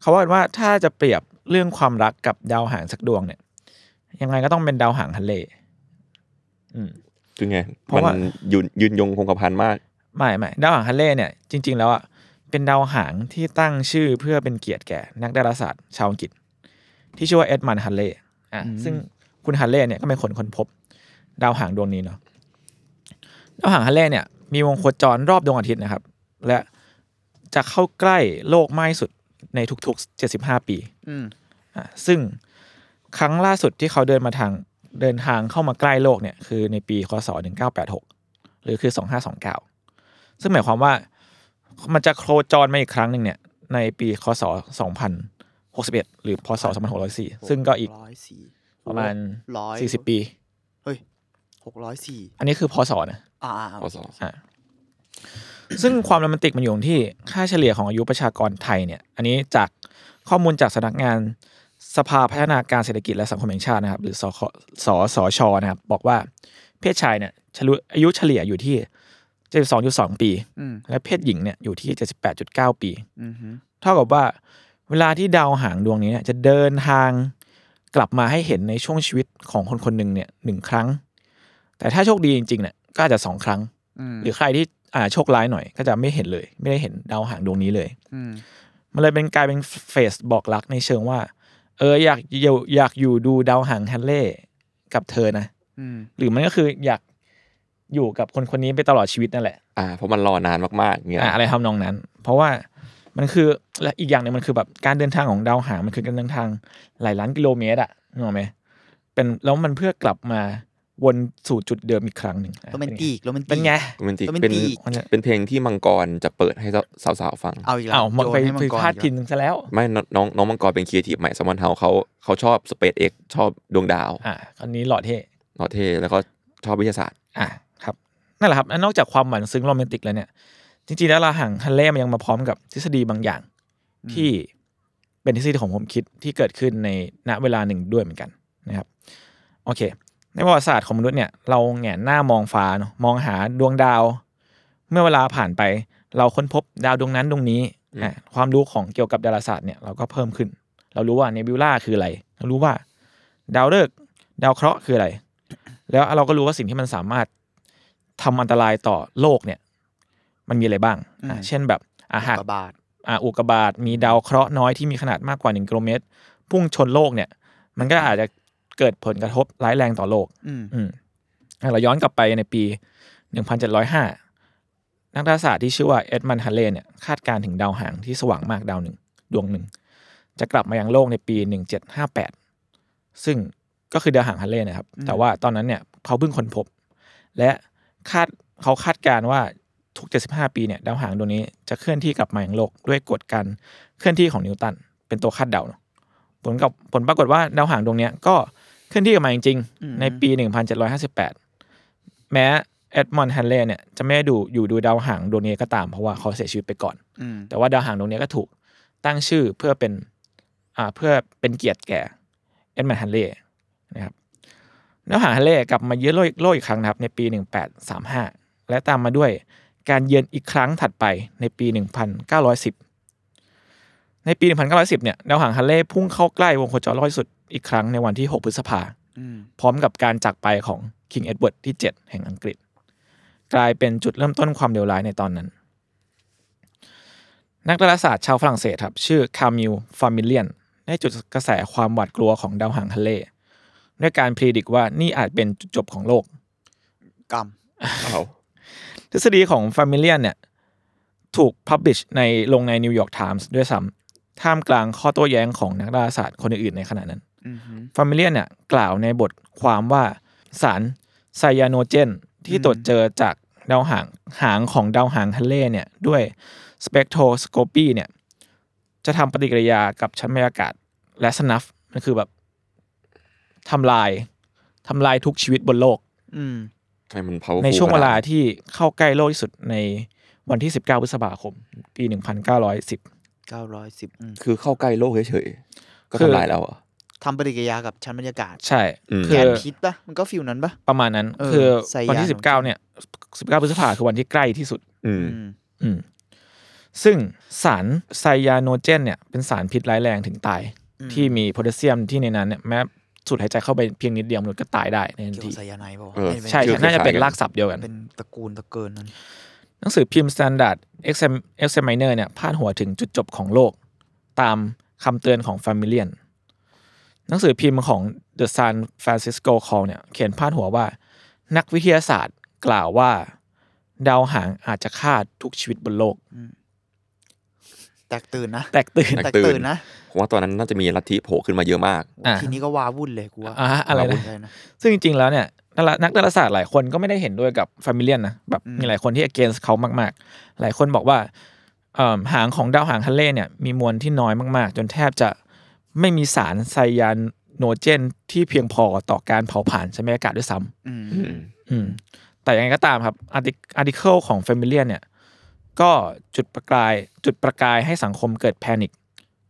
เขาว่ากันว่าถ้าจะเปรียบเรื่องความรักกับดาวหางสักดวงเนี่ย ยังไงก็ต้องเป็นดาวหางฮันเล่อืม คือไงเพราะว่ามันยืนยืนยงคงกระพันมากไม่ไม่ดาวหางฮันเล่เนี่ยจริง ๆ แล้วอะเป็นดาวหางที่ตั้งชื่อเพื่อเป็นเกียรติแก่นักดาราศาสตร์ชาวอังกฤษ ที่ชื่อว่าเอ็ดมันฮันเล่อะซึ่งคุณฮันเล่เนี่ยก็เป็นคนค้นพบ ดาวหางดวงนี้เนาะดาวหางฮันเล่เนี่ย มีวงโคจรรอบดวงอาทิตย์นะครับ และจะเข้าใกล้โลกมากที่สุดในทุกๆ 75 ปีอืมอะซึ่งครั้งล่าสุดที่เขาเดินมาทาง เดินทางเข้ามาใกล้โลกเนี่ยคือในปีคศ 1986 หรือคือ 2529 ซึ่งหมายความว่ามันจะโคจรมาอีกครั้งหนึ่งเนี่ยในปีคศ 2061 หรือพศ 2604 ซึ่งก็อีกร้อยสี่ประมาณร้อย40 ปี เฮ้ยหกร้อยสี่อันนี้คือพศนะอ่าพศอะซึ่งความโรแมนติกมันอยู่ตรงที่ค่าเฉลี่ยของอายุประชากรไทยเนี่ย อันนี้จากข้อมูลจากสำนักงาน สภาพัฒนาการเศรษฐกิจและสังคมแห่งชาตินะครับ หรือสคสสชนะครับ บอกว่าเพศชายเนี่ยเฉลุอายุเฉลี่ยอยู่ที่72.2ปีอืมและเพศหญิงเนี่ยอยู่ที่78.9ปีอืมฮึเท่ากับว่า เวลาที่ดาวหางดวงนี้เนี่ยจะเดินทางกลับมาให้เห็นในช่วงชีวิตของคนคนหนึ่งเนี่ยหนึ่งครั้ง แต่ถ้าโชคดีจริงๆเนี่ยก็อาจจะสองครั้งอืมหรือใครที่อ่าโชคร้ายหน่อยก็จะไม่เห็นเลย ไม่ได้เห็นดาวหางดวงนี้เลยอืมมันเลยเป็นกลายเป็นเฟสบอกรักในเชิงว่า เอออยากอยู่อยากอยู่ดูดาวหางฮันเล่กับเธอนะอืมหรือมันก็คืออยากอยู่กับคนคนนี้ไปตลอดชีวิตนั่นแหละ อ่าเพราะมันรอนานมากๆเงี้ยอะอะไรทำนองนั้น เพราะว่ามันคือและอีกอย่างหนึ่งมันคือแบบการเดินทางของดาวหางมันคือการเดินทางหลายล้านกิโลเมตรอะนึกออกไหมเป็นแล้วมันเพื่อกลับมา วนสู่จุดเดิมอีกครั้งหนึ่งอะโรแมนติกโรแมนติกเป็นไงโรแมนติกโรแมนเป็นติกมันจะเป็นเพลงที่มังกรจะเปิดให้สาวๆฟังเอาอีกแล้วอ้าวมันโยไปให้ไปกรพาดอีกพินซะแล้ว ไม่นน้องน้องมังกรเป็นครีเอทีฟใหม่สมันเฮาเขาเขาชอบสเปซเอ็กชอบดวงดาวอะอันนี้หล่อเท่นอเทแล้วก็ชอบวิทยาศาสตร์อะครับนั่นแหละครับแล้วนอกจากความหวานซึ้งโรแมนติกแล้วเนี่ย จริงๆแล้วลาหังฮันเล่มันยังมาพร้อมกับทฤษฎีบางอย่าง ที่เป็นทฤษฎีของผมคิดที่เกิดขึ้นในณเวลาหนึ่งด้วยเหมือนกันนะครับ โอเค ในประวัติศาสตร์ของมนุษย์เนี่ยเราแหงนหน้ามองฟ้าเนอะมองหาดวงดาว เมื่อเวลาผ่านไป เราค้นพบดาวดวงนั้นดวงนี้อะความรู้ของเกี่ยวกับดาราศาสตร์เนี่ยเราก็เพิ่มขึ้น เรารู้ว่าเนบิวล่าคืออะไร เรารู้ว่า ดาวฤกษ์ดาวเคราะห์คืออะไร แล้วเราก็รู้ว่าสิ่งที่มันสามารถทำอันตรายต่อโลกเนี่ย มันมีอะไรบ้างอะเช่นแบบอาหารกระบาดอ่าอุกกาบาตมีดาวเคราะห์น้อยที่มีขนาดมากกว่า1กิโลเมตรพุ่งชนโลกเนี่ย มันก็อาจจะ เกิดผลกระทบร้ายแรงต่อโลก อืมอืมอะเราย้อนกลับไปในปี 1705 นักดาราศาสตร์ที่ชื่อว่าเอ็ดมันฮันเลย์เนี่ยคาดการณ์ถึงดาวหางที่สว่างมากดาวหนึ่งดวงหนึ่ง จะกลับมายังโลกในปี 1758 ซึ่งก็คือดาวหางฮันเลย์นะครับ แต่ว่าตอนนั้นเนี่ยเขาเพิ่งค้นพบ และคาดเขาคาดการณ์ว่าทุก 75 ปีเนี่ยดาวหางดวงนี้จะเคลื่อนที่กลับมายังโลกด้วยกฎการเคลื่อนที่ของนิวตันเป็นตัวคาดเดาเนอะผลกับผลปรากฏว่าดาวหางดวงเนี้ยก็ เคลื่อนที่กลับมาจริงๆ ในปี 1758 แม้เอ็ดมอนด์ฮันเลย์เนี่ยจะไม่ได้ดูอยู่ดูดาวหางดวงนี้ก็ตามเพราะว่าเขาเสียชีวิตไปก่อนอืมแต่ว่าดาวหางดวงนี้ก็ถูกตั้งชื่อเพื่อเป็นอ่าเพื่อเป็นเกียรติแก่เอ็ดมันด์ฮัลเลย์นะครับดาวหางฮัลเลย์กลับมาเยือนโลกโลกอีกครั้งนะครับในปี 1835 และตามมาด้วยการเยือนอีกครั้งถัดไปในปี 1910 ในปี 1910 เนี่ยดาวหางฮัลเลย์พุ่งเข้าใกล้วงโคจรรอบที่สุด อีกครั้งในวันที่ 6 พฤษภาอืมพร้อมกับการจากไปของคิงเอ็ดเวิร์ดที่ 7 แห่งอังกฤษ กลายเป็นจุดเริ่มต้นความเลวร้ายในตอนนั้น นักดาราศาสตร์ชาวฝรั่งเศสครับ ชื่อคามิลฟลามาริยงได้จุดกระแสความหวาดกลัวของดาวหางฮัลเลย์ด้วยการ predict ว่านี่อาจเป็นจุดจบของโลก กรรมเอาทฤษฎีของฟลามาริยงเนี่ยถูก publish ในลงในนิวยอร์กไทมส์ด้วยซ้ำท่ามกลางข้อโต้แย้งของนักดาราศาสตร์คนอื่นๆในขณะนั้นอืมฮึ ฟลามาริยงเนี่ยกล่าวในบทความว่าสารไซยาโนเจน ที่ตรวจเจอจากดาวหางหางของดาวหางทะเลเนี่ยด้วยสเปกโทสโคปีเนี่ยจะทำปฏิกิริยากับชั้นบรรยากาศและสนัฟมันคือแบบทำลายทำลายทุกชีวิตบนโลก อืมให้มัน powerful ในช่วงเวลาขนดนั้นที่เข้าใกล้โลกที่สุดในวันที่ 19พฤษภาคม ปี 1910เก้าร้อยสิบอืมคือเข้าใกล้โลกเฉยๆก็คือทำลายแล้วเหรอะ ทำปฏิกิริยากับชั้นบรรยากาศใช่อืมคืแกอนพิษปะมันก็ฟิลนั้นปะประมาณนั้นเออคือไซยาวันที่โนเจน19เนี่ย19พฤษภาคือวันที่ใกล้ที่สุดอืมอืมอืมซึ่งสารไซยาโนเจนเนี่ยเป็นสารพิษร้ายแรงถึงตาย ที่มีโพแทสเซียมที่ในนั้นเนี่ยแม้สูดหายใจเข้าไปเพียงนิดเดียวมนุษย์ก็ตายได้ในทันเกี่ยวทีกับไซยาไนด์ป่าวะเออไม่ใช่ไม่ใช่น่าจะเป็นรากศัพท์เดียวกัน เป็นตระกูลตระเกินนั้นหนังสือพิมพ์ Standard Examiner เนี่ยพาดหัวถึงจุดจบของโลก ตามคำเตือนของ Familian หนังสือพิมพ์ของ The San Francisco Call เนี่ยเขียนพาดหัวว่า นักวิทยาศาสตร์กล่าวว่า ดาวหางอาจจะฆ่าทุกชีวิตบนโลก แตกตื่นนะ แตกตื่น แตแตกกตื่ตื่นนนะผมว่าตอนนั้นน่าจะมีลัทธิโผล่ขึ้นมาเยอะมากอะทีนี้ก็วาวุ่นเลยกูว่าอะอะไรนะวาวุ่เลยนะซึ่งจริงๆแล้วเนี่ยนักนักดาราศาสตร์หลายคนก็ไม่ได้เห็นด้วยกับฟามิเลียนนะแบบอืมมีหลายคนที่ against เขามาก ๆ หลายคนบอกว่าเอิ่มหางของดาวหางฮัลเลย์เนี่ยมีมวลที่น้อยมาก ๆ จนแทบจะ ไม่มีสารไซยาโนเจนที่เพียงพอต่อการเผาผลาญชั้นบรรยากาศด้วยซ้ำอืมอืมอืมแต่ยังไงก็ตามครับอาร์ติอาร์ติเคิลของ f a m i l i a เนี่ย ก็จุดประกายจุดประกายให้สังคมเกิด panic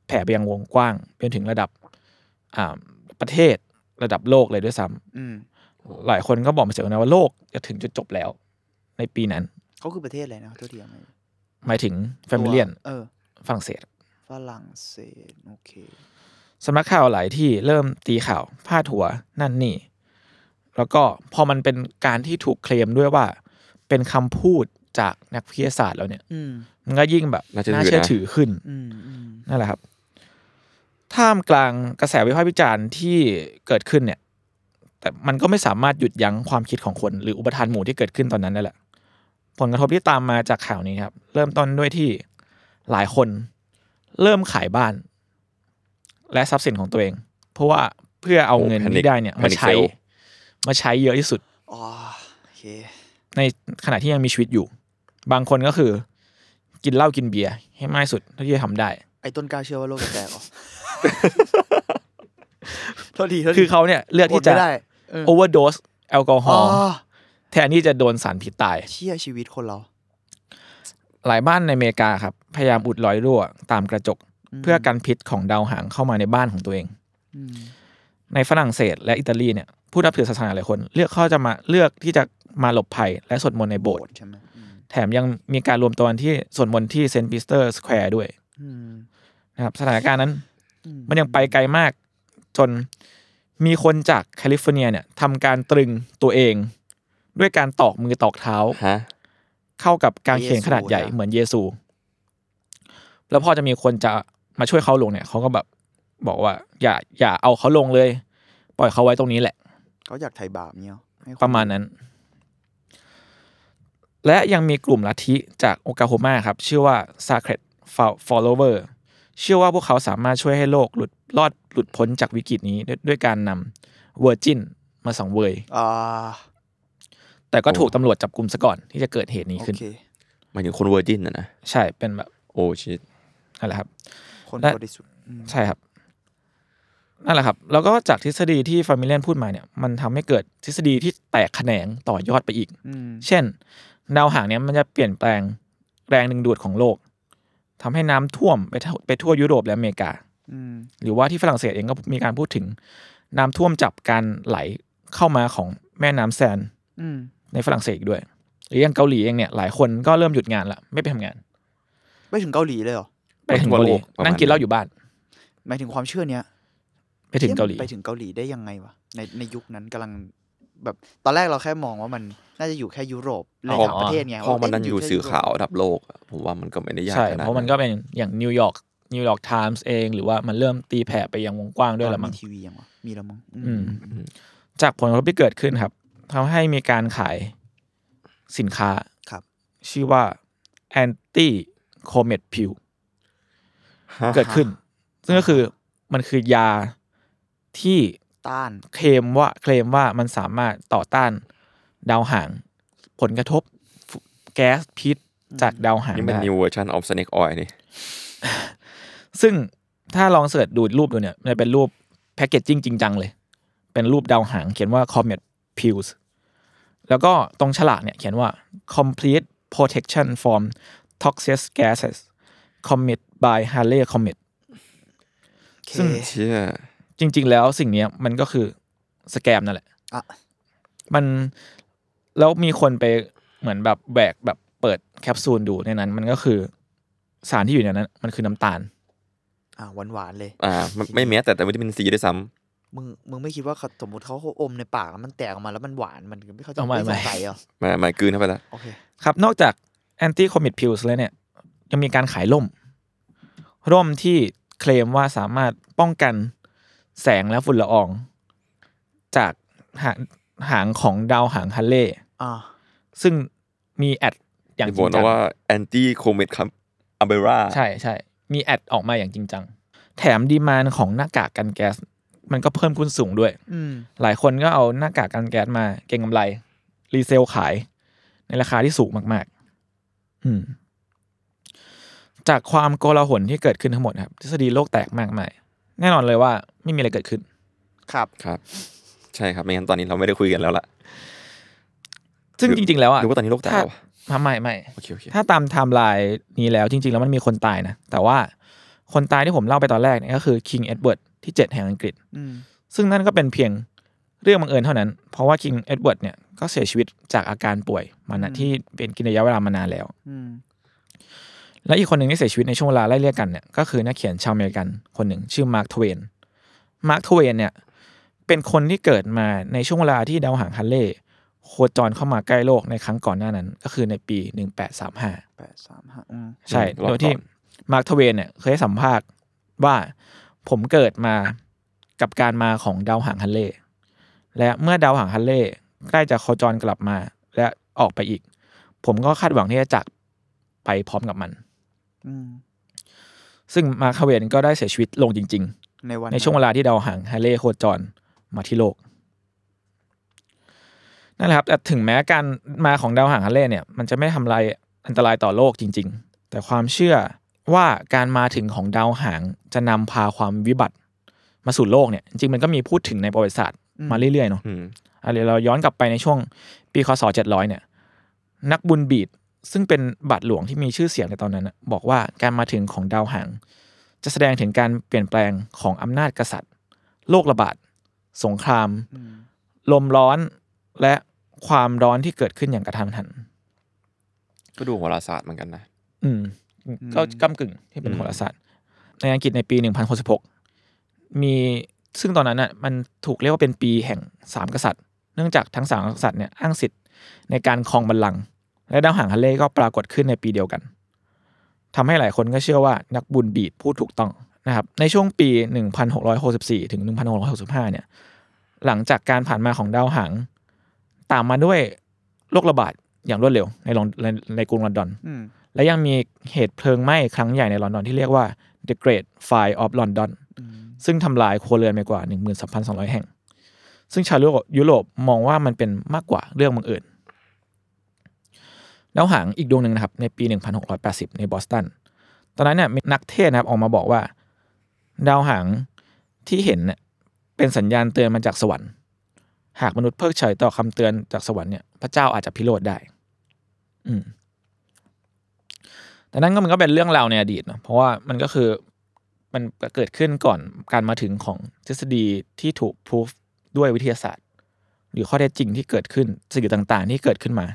แผ่ไปยังวงกว้างไปจนถึงระดับอ่าประเทศระดับโลกเลยด้วยซ้ำอืมหลายคนก็บอกมาเสียงนะว่าโลกจะถึงจุดจบแล้ว ในปีนั้นเขาคือประเทศอะไรนะโทษทีอะไรหมายถึง f a m i l i a เออฝรั่งเศสฝรั่งเศสโอเค สำนักข่าวหลายที่เริ่มตีข่าวพาดหัวนั่นนี่ แล้วก็พอมันเป็นการที่ถูกเคลมด้วยว่า เป็นคำพูดจากนักวิทยาศาสตร์แล้วเนี่ยอืมมันก็ยิ่งแบบน่าเชื่อน่าถือเชื่อนะถือขึ้นอืมอืมนั่นแหละครับ ท่ามกลางกระแสวิพากษ์วิจารณ์ที่เกิดขึ้นเนี่ย แต่มันก็ไม่สามารถหยุดยั้งความคิดของคน หรืออุปทานหมู่ที่เกิดขึ้นตอนนั้นนั่นแหละ ผลกระทบที่ตามมาจากข่าวนี้ครับ เริ่มต้นด้วยที่หลายคน เริ่มขายบ้าน และทรัพย์สินของตัวเอง เพราะว่าเพื่อเอาเงินโอ้ panic ที่ได้เนี่ยมา panic ใช้ sale มาใช้เยอะที่สุดอ๋อโอเคในขณะที่ยังมีชีวิตอยู่ บางคนก็คือ กินเหล้ากินเบียร์ให้มากที่สุดเท่าที่จะทำได้ ไอ้ต้นกล้าเชื่อว่าโลกจะแตกเหรอโทษทีโทษทีคือเขาเนี่ยเลือกที่จะดไม่ได้เออโอเวอร์โดสแอลกอฮอ๋ออล์แทนที่จะโดนสารพิษตาย เชี่ยชีวิตคนเรา หลายบ้านในอเมริกาครับ พยายามอุดรอยรั่ว ตามกระจก เพื่อกันพิษของดาวหางเข้ามาในบ้านของตัวเองอืมในฝรั่งเศสและอิตาลีเนี่ยผู้นับถือศาสนาหลายคน เลือกเข้าจะมาเลือกที่จะมาหลบภัยและสวดมนต์ในโบสถ์ใช่ไหมอืมแถมยังมีการรวมตัวกันที่สวดมนต์ที่เซนต์ปีเตอร์สแควร์ด้วยอืมนะครับสถานการณ์นั้นอืมมันยังไปไกลมากจนมีคนจากแคลิฟอร์เนียเนี่ยทำการตรึงตัวเอง ด้วยการตอกมือตอกเท้าฮะเข้ากับกางเขนขนาดใหญ่เหมือนเยซู แล้วพอจะมีคนจะ มาช่วยเขาลงเนี่ยเขาก็แบบบอกว่า อย่าอย่าเอาเขาลงเลย ปล่อยเขาไว้ตรงนี้แหละเขาอยากไถ่บาปเนี่ยหรอให้คนประมาณนั้น และยังมีกลุ่มลัทธิจากโอคลาโฮมาครับ ชื่อว่า Sacred Follower เชื่อว่าพวกเขาสามารถช่วยให้โลกหลุดรอดหลุดพ้นจากวิกฤตนี้ด้วยด้วยการนำ virgin มาสังเวยอ่าแต่ก็ถูกตำรวจจับกลุ่มซะก่อนที่จะเกิดเหตุนี้โอขึ้นเคหมายถึงคน virgin นะนะ ใช่เป็นแบบ oh shit นั่นแหละครับ คนและบริสุทธิ์อืมใช่ครับนั่นแหละครับ แล้วก็จากทฤษฎีที่ฟามิเลียนพูดมาเนี่ยมันทำให้เกิดทฤษฎีที่แตกแขนงต่อยอดไปอีกอืมเช่น ดาวหางเนี่ยมันจะเปลี่ยนแปลงแรงดึงดูดของโลกทำให้น้ำท่วมไปทั่วไปทั่วยุโรปและอเมริกาอืมหรือว่าที่ฝรั่งเศสเองก็มีการพูดถึง น้ำท่วมจับการไหลเข้ามาของแม่น้ำแซนอืมในฝรั่งเศสอีกด้วย หรืออย่างเกาหลีเองเนี่ยหลายคนก็เริ่มหยุดงานละไม่ไปทำงานไปถึงเกาหลีเลยเหรอ ไปถึงเกาหลีนั่งกินเหล้าอยู่บ้านหมายถึงความเชื่อเนี้ยไปถึงเกาหลีไปถึงเกาหลีได้ยังไงวะในในยุคนั้นกำลังแบบตอนแรกเราแค่มองว่ามันน่าจะอยู่แค่ยุโรปและอ๋อต่างประเทศไงพอมันนั้นเะอยู่แค่สื่อยุโรปข่าวระดับโลกอะผมว่ามันก็ไม่ได้ยากใช่ขนาดเพราะมันก็เป็นอย่างนิวยอร์กนิวยอร์กไทมส์เองหรือว่ามันเริ่มตีแผ่ไปยังวงกว้างด้วยละมั้งมีทีวียังวะมีแล้วมั้งอืมจากผลกระทบที่เกิดขึ้นครับทำให้มีการขายสินค้าครับ ชื่อว่า anti Comet Pill เกิดขึ้น ซึ่งก็คือมันคือยาที่ต้านเคลมว่าเคลมว่ามันสามารถต่อต้านดาวหาง ผลกระทบแก๊สพิษจากดาวหางนี่เป็นได้ new version of snake oil นี่ ซึ่งถ้าลองเสิร์ชดูรูปดูเนี่ยมันเป็นรูปแพคเกจจิ้งจริงจังเลย เป็นรูปดาวหางเขียนว่า Comet Pills แล้วก็ตรงฉลากเนี่ยเขียนว่า complete protection from toxic gases commit by Halley Comet ซึ่งเชื่อจริง ๆ แล้วสิ่งเนี้ยมันก็คือสแกมนั่นแหละอะมันแล้วมีคนไปเหมือนแบบแบกแบบเปิดแคปซูลดูในนั้น มันก็คือสารที่อยู่ในนั้น มันคือน้ำตาล อะหวานหวานๆเลย อ่าไม่ไม่แม้แต่แต่วิตามินซีด้วยซ้ำ มึงมึงไม่คิดว่าเขาสมมติเขาอมในปากแล้วมันแตกออกมาแล้วมันหวานมันไม่เขาจะเอาไม่ไม่สไม่งสัยเหรอมามากืนเข้าไปแล้วโอเคครับ นอกจาก anti comet pills แล้วเนี่ยยังมีการขายร่ม ร่มที่เคลมว่าสามารถป้องกันแสงและฝุ่นละออง จากหางหางของดาวหางฮัลเล่อ่าซึ่งมีแอดอย่างจบริอกงนะจังว่า anti comet ครับ umbrella ใช่ใช่มีแอดออกมาอย่างจริงจัง แถมดีมานของหน้ากากกันแก๊ส มันก็เพิ่มขึ้นสูงด้วยอืมหลายคนก็เอาหน้ากากกันแก๊สมา เก็งกำไร รีเซลขาย ในราคาที่สูงมาก ๆ อืม จากความโกลาหลที่เกิดขึ้นทั้งหมดครับ ทฤษฎีโลกแตกมากมายแน่นอนเลยว่าไม่มีอะไรเกิดขึ้น ครับ ครับ ใช่ครับไม่งั้นตอนนี้เราไม่ได้คุยกันแล้วล่ะ ซึ่งจริง ๆ แล้วอะหรือว่าตอนนี้โลกแตกถ้าแล้ววะทำไมไม่โอเคโอเคถ้าตามไทม์ไลน์นี้แล้วจริง ๆ แล้วมันมีคนตายนะ แต่ว่าคนตายที่ผมเล่าไปตอนแรกเนี่ยก็คือคิงเอ็ดเวิร์ดที่เจ็ดแห่งอังกฤษอืมซึ่งนั่นก็เป็นเพียงเรื่องบังเอิญเท่านั้น เพราะว่าคิงเอ็ดเวิร์ดเนี่ยก็เสียชีวิตจากอาการป่วยมานะที่เป็นกินระยะเวลามานานแล้วอืม และอีกคนหนึ่งที่เสียชีวิตในช่วงเวลาไล่เลี่ยกันเนี่ยก็คือนักเขียนชาวอเมริกันคนหนึ่งชื่อมาร์กทเวนมาร์คทเวนเนี่ยเป็นคนที่เกิดมาในช่วงเวลาที่ดาวหางฮันเล่โคจรเข้ามาใกล้โลกในครั้งก่อนหน้านั้น ก็คือในปี 1835แปดสามห้าอืมใช่อืมรอบโดยที่ก่อนมาร์คทเวนเนี่ยเคยให้สัมภาษณ์ว่าผมเกิดมากับการมาของดาวหางฮันเล่และเมื่อดาวหางฮันเล่ใกล้จะโคจรกลับมา และออกไปอีก ผมก็คาดหวังที่จะจากไปพร้อมกับมันอืม ซึ่งมาร์คทเวนก็ได้เสียชีวิตลงจริงในวันๆในช่วงเวลาที่ดาวหางฮันเล่โคจรมาที่โลกนั่นแหละครับแต่ถึงแม้การมาของดาวหางฮันเล่เนี่ยมันจะไม่ทำลายอันตรายต่อโลกจริง ๆ แต่ความเชื่อว่าการมาถึงของดาวหางจะนำพาความวิบัติมาสู่โลกเนี่ย จริงๆมันก็มีพูดถึงในประวัติศาสตร์มาเรื่อยๆเนาะอืมอะเดี๋ยวเราย้อนกลับไปในช่วงปีคศ700เนี่ย นักบุญบีด ซึ่งเป็นบาทหลวงที่มีชื่อเสียงในตอนนั้นน่ะบอกว่าการมาถึงของดาวหาง จะแสดงถึงการเปลี่ยนแปลงของอำนาจกษัตริย์ โรคระบาด สงครามอืมลมร้อนและความร้อนที่เกิดขึ้นอย่างกระทันหัน ก็ดูโหราศาสตร์เหมือนกันนะ อืม ก็ก้ากึ่งที่เป็นอืมโหราศาสตร์ ในอังกฤษในปี1066มีซึ่งตอนนั้นน่ะมันถูกเรียกว่าเป็นปีแห่งสามกษัตริย์ เนื่องจากทั้งสามกษัตริย์เนี่ยอ้างสิทธิ์ในการครองบัลลังก์ และดาวหางฮันเล่ก็ปรากฏขึ้นในปีเดียวกันทำให้หลายคนก็เชื่อว่านักบุญบีดพูดถูกต้องนะครับในช่วงปี 1664 ถึง 1665 เนี่ยหลังจากการผ่านมาของดาวหางตามมาด้วยโรคระบาดอย่างรวดเร็วในลอนในในกรุงลอนดอนอืมและยังมีเหตุเพลิงไหม้ครั้งใหญ่ในลอนดอนที่เรียกว่า The Great Fire of London อืมซึ่งทำลายครัวเรือนไปกว่า 13,200 แห่ง ซึ่งชาวยุโรปยุโรปมองว่ามันเป็นมากกว่าเรื่องบังเอิญ ดาวหางอีกดวงหนึ่งนะครับในปี 1680 ในบอสตัน ตอนนั้นเนี่ยมีนักเทศนะครับออกมาบอกว่า ดาวหางที่เห็นเนี่ยเป็นสัญญาณเตือนมาจากสวรรค์ หากมนุษย์เพิกเฉยต่อคำเตือนจากสวรรค์เนี่ยพระเจ้าอาจจะพิโรธได้ อืมแต่นั่นก็มันก็เป็นเรื่องราวในอดีตเนอะเพราะว่ามันก็คือมันเกิดขึ้นก่อนการมาถึงของทฤษฎีที่ถูกพิสูจด้วยวิทยาศาสตร์ หรือข้อเท็จจริงที่เกิดขึ้นสื่อต่างๆ ที่เกิดขึ้นมา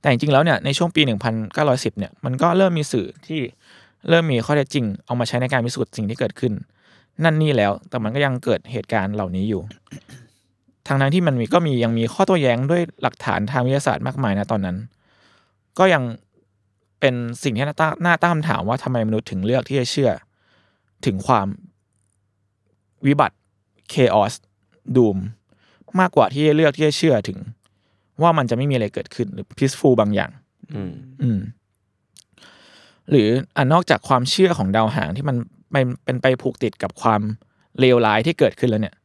แต่จริงๆแล้วเนี่ยในช่วงปี 1910 เนี่ยมันก็เริ่มมีสื่อที่เริ่มมีข้อเท็จจริงเอามาใช้ในการพิสูจน์สิ่งที่เกิดขึ้น นั่นนี่แล้วแต่มันก็ยังเกิดเหตุการณ์เหล่านี้อยู่ทางนั้นที่มันมีก็มียังมีข้อโต้แย้งด้วยหลักฐานทางวิทยาศาสตร์มากมายนะตอนนั้น ก็ยังเป็นสิ่งที่น่าตั้งน่าตั้งคำถามว่าทำไมมนุษย์ถึงเลือกที่จะเชื่อ ถึงความวิบัติ chaos doom มากกว่าที่จะเลือกที่จะเชื่อถึง ว่ามันจะไม่มีอะไรเกิดขึ้นหรือ peaceful บางอย่าง อืม อืม หรืออ่านอกจากความเชื่อของดาวหางที่มันเป็นเป็นไปผูกติดกับความเลวร้ายที่เกิดขึ้นแล้วเนี่ย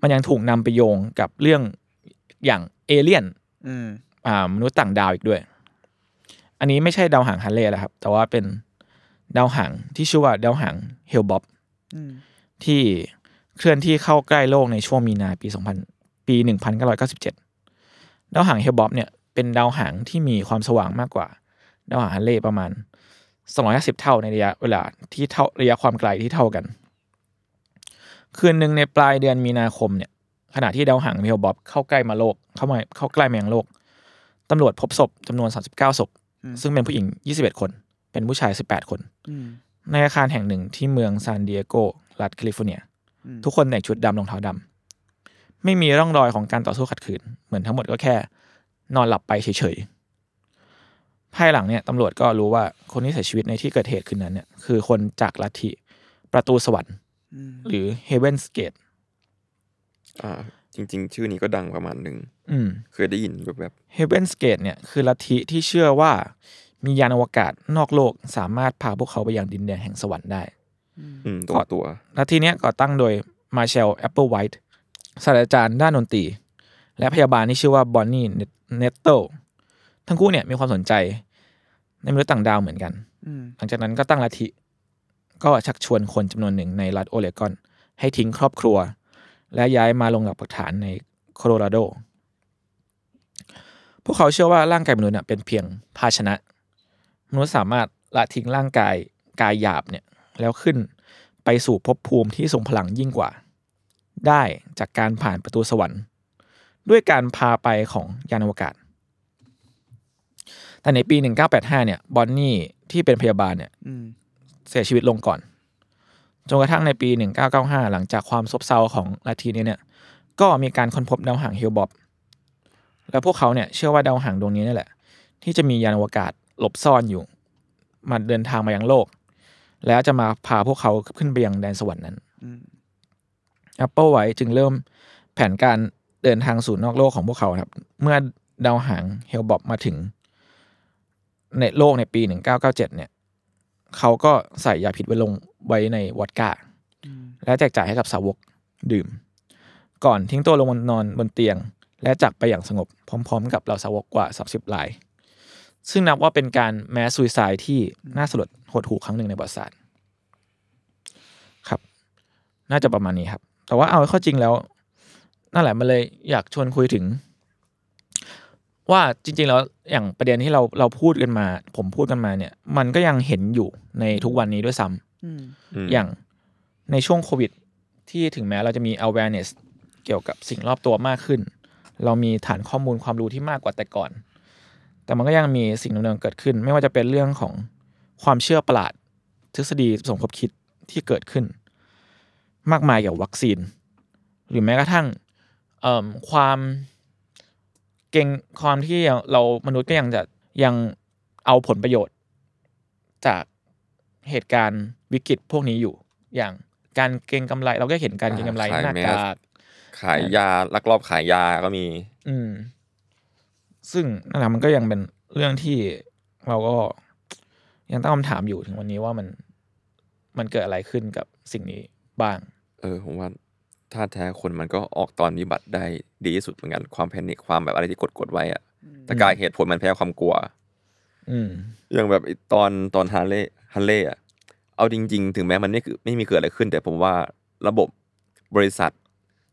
มันยังถูกนำไปโยงกับเรื่องอย่างเอเลี่ยนอืมอ่ามนุษย์ต่างดาวอีกด้วย อันนี้ไม่ใช่ดาวหางฮัลเลย์แล้วครับ แต่ว่าเป็นดาวหางที่ชื่อว่าดาวหางเฮลบอปป์อืมที่เคลื่อนที่เข้าใกล้โลกในช่วงมีนาปี 2000 ปี 1997 ดาวหางเฮลบอปป์เนี่ยเป็นดาวหางที่มีความสว่างมากกว่า ดาวหางฮัลเลย์ประมาณ 250 เท่าในระยะเวลาที่เท่าระยะความไกลที่เท่ากัน คืนหนึ่งในปลายเดือนมีนาคมเนี่ยขณะที่ดาวหางเฮลบอปป์เข้าใกล้มาโลกเข้ามาเข้าใกล้มายังโลกตำรวจพบศพจำนวน 39 ศพ ซึ่งเป็นผู้หญิง 21 คน เป็นผู้ชาย 18 คนอืมในอาคารแห่งหนึ่งที่เมืองซานดิเอโก รัฐแคลิฟอร์เนียอืมทุกคนแต่งชุดดำรองเท้าดำ ไม่มีร่องรอยของการต่อสู้ขัดขืน เหมือนทั้งหมดก็แค่ นอนหลับไปเฉยๆภายหลังเนี่ยตำรวจก็รู้ว่าคนที่เสียชีวิตในที่เกิดเหตุคืนนั้นเนี่ยคือคนจากลัทธิประตูสวรรค์อืมหรือ Heaven's Gate อ่า จริง ๆ ชื่อนี้ก็ดังประมาณหนึ่งอืมเคยได้ยินแบบแบบ Heaven's Gate เนี่ยคือลัทธิที่เชื่อว่ามียานอวกาศนอกโลกสามารถพาพวกเขาไปยังดินแดนแห่งสวรรค์ได้อืมตัวตัวลัทธิเนี้ยก่อตั้งโดยมาร์แชลแอปเปิลไวท์ ศาสตราจารย์ด้านดนตรี และพยาบาลที่ชื่อว่าบอนนี่เนตเตลทั้งคู่เนี่ยมีความสนใจในมนุษย์ต่างดาวเหมือนกันอืมหลังจากนั้นก็ตั้งลัทธิก็ชักชวนคนจำนวนหนึ่งในรัฐโอเลกอน ให้ทิ้งครอบครัว และย้ายมาลงหลักปักฐานในโคโลราโด พวกเขาเชื่อว่าร่างกายมนุษย์เน่ะเป็นเพียงภาชนะ มนุษย์สามารถละทิ้งร่างกายกายหยาบเนี่ยแล้วขึ้นไปสู่ภพภูมิที่ทรงพลังยิ่งกว่า ได้จากการผ่านประตูสวรรค์ ด้วยการพาไปของยานอวกาศ แต่ในปี 1985 เนี่ยบอนนี่ที่เป็นพยาบาลเนี่ยอืมเสียชีวิตลงก่อน จนกระทั่งในปี 1995 หลังจากความซบเซาของลัทธินี้เนี่ย ก็มีการค้นพบดาวหางฮิลบ็อบ แล้วพวกเขาเนี่ยเชื่อว่าดาวหางดวงนี้นี่แหละ ที่จะมียานอวกาศหลบซ่อนอยู่มาเดินทางมายังโลก แล้วจะมาพาพวกเขาขึ้นไปยังแดนสวรรค์นั้นอืม Apple ไว้จึงเริ่มแผนการเดินทางสู่นอกโลกของพวกเขาครับ เมื่อดาวหางเฮลบอปป์มาถึง ในโลกในปี 1997 เนี่ย เขาก็ใส่ยาพิษไว้ลงไว้ในวอดก้า และแจกจ่ายให้กับสาวกดื่ม ก่อนทิ้งตัวลงนอนบนเตียง และจากไปอย่างสงบพร้อม ๆ กับเหล่าสาวกกว่า 30ราย ซึ่งนับว่าเป็นการ mass suicide ที่น่าสลดหดหู่ครั้งหนึ่งในประวัติศาสตร์ครับ น่าจะประมาณนี้ครับ แต่ว่าเอาเข้าจริงแล้วนั่นแหละมันเลยอยากชวนคุยถึง ว่าจริง ๆ แล้วอย่างประเด็นที่เราเราพูดกันมา ผมพูดกันมาเนี่ย มันก็ยังเห็นอยู่ในทุกวันนี้ด้วยซ้ำอืมมอย่างในช่วงโควิด ที่ถึงแม้เราจะมี awareness เกี่ยวกับสิ่งรอบตัวมากขึ้น เรามีฐานข้อมูลความรู้ที่มากกว่าแต่ก่อน แต่มันก็ยังมีสิ่งดำเนินเกิดขึ้น ไม่ว่าจะเป็นเรื่องของความเชื่อประหลาด ทฤษฎีสมคบคิดที่เกิดขึ้น มากมายเกี่ยวกับวัคซีน หรือแม้กระทั่งเอิ่มความเก่งความที่เรามนุษย์ก็ยังจะยังเอาผลประโยชน์ จากเหตุการณ์วิกฤตพวกนี้อยู่ อย่างการเก็งกำไร เราก็เห็นการเก็งกำไรขายหน้าแมสกากขายยาลักลอบขายยาก็มี อืม ซึ่งนั่นแหละมันก็ยังเป็นเรื่องที่เราก็ยังตั้งคำถามอยู่ถึงวันนี้ว่ามันมันเกิดอะไรขึ้นกับสิ่งนี้บ้างเออผมว่าถ้าแท้คนมันก็ออกตอนวิบัติได้ดีที่สุดเหมือนกันความแพนิคความแบบอะไรที่กดกดๆไว้อะแต่กายเหตุผลมันแพ้ความกลัว อืมอย่างแบบไอ้ตอนตอนฮันเล่ฮันเล่อะเอาจริง ๆ ถึงแม้มันไม่คือไม่มีเกิดอะไรขึ้น แต่ผมว่าระบบบริษัท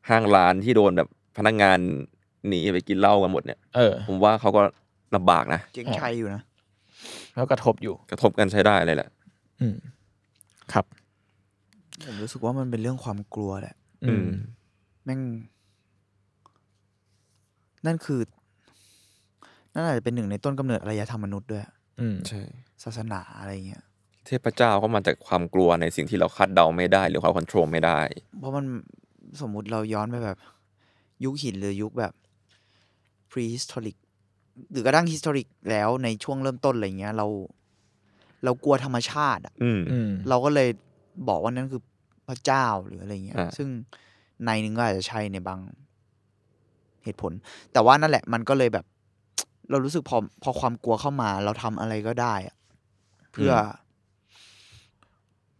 ห้างร้านที่โดนแบบพนักงานหนีไปกินเหล้ากันหมดเนี่ยเออผมว่าเขาก็ลำบากนะเจ๊งชัยอยู่นะแล้วกระทบอยู่กระทบกันใช้ได้เลยแหละอืมครับ ผมรู้สึกว่ามันเป็นเรื่องความกลัวแหละ อืม แม่ง นั่นคือ นั่นอาจจะเป็นหนึ่งในต้นกำเนิดอารยธรรมมนุษย์ด้วย อืม ใช่ ศาสนาอะไรเงี้ย เทพเจ้าก็มาจากความกลัวในสิ่งที่เราคาดเดาไม่ได้ หรือความควบคุมไม่ได้ เพราะมันสมมุติเราย้อนไปแบบ ยุคหินหรือยุคแบบ prehistoric หรือกระทั่ง historic แล้วในช่วงเริ่มต้นอะไรเงี้ย เรา เรากลัวธรรมชาติอะ อืม อืม เราก็เลยบอกว่านั่นคือ พระเจ้าหรืออะไรเงี้ย อ่า ซึ่งในหนึ่งก็อาจจะใช่ในบางเหตุผล แต่ว่านั่นแหละมันก็เลยแบบ เรารู้สึกพอพอความกลัวเข้ามา เราทำอะไรก็ได้อะเพื่ออ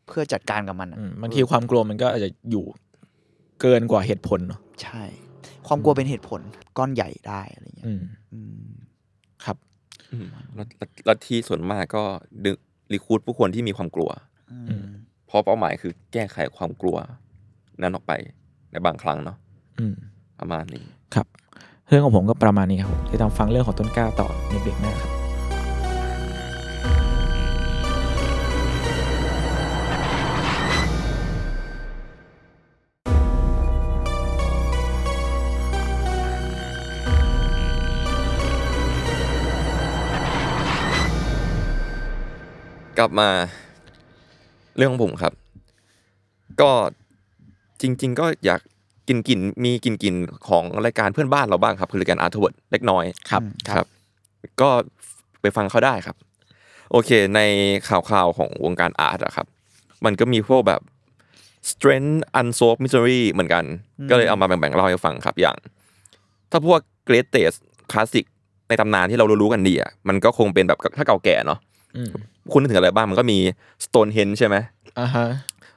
เพื่อจัดการกับมันอะ อืมบางทีความกลัวมันก็อาจจะอยู่เกินกว่าเหตุผลเนาะใช่ ความกลัวเป็นเหตุผลก้อนใหญ่ได้อะไรเงี้ยอืมอืมครับ อืมแล้วแล้วแล้วที่ส่วนมากก็ดึงรีคูดผู้คนที่มีความกลัว อืมเพ ราะเป้าหมายคือแก้ไขความกลัว นั้นออกไปในบางครั้งเนาะอืมประมาณนี้ครับ เรื่องของผมก็ประมาณนี้ครับผมจะตามฟังเรื่องของต้นกล้าต่อในเบรกหน้าครับกลับมา เรื่องของผมครับ ก็จริง ๆ ก็อยากกลิ่นกลิ่นมีกลิ่นกลิ่นของรายการเพื่อนบ้านเราบ้างครับ คือรายการ Art World เล็กน้อยครับครับ ก็ไปฟังเขาได้ครับ โอเค ในข่าวๆของวงการ art อะครับ มันก็มีพวกแบบ strange unsolved mystery เหมือนกัน ก็เลยเอามาแบ่งๆเล่าให้ฟังครับอย่าง ถ้าพวก greatest classic ในตำนานที่เรารู้ๆกันดีอะมันก็คงเป็นแบบถ้าเก่าแก่เนาะอืม คุณนึกถึงอะไรบ้างมันก็มี Stonehenge ใช่ไหมอ่าฮะ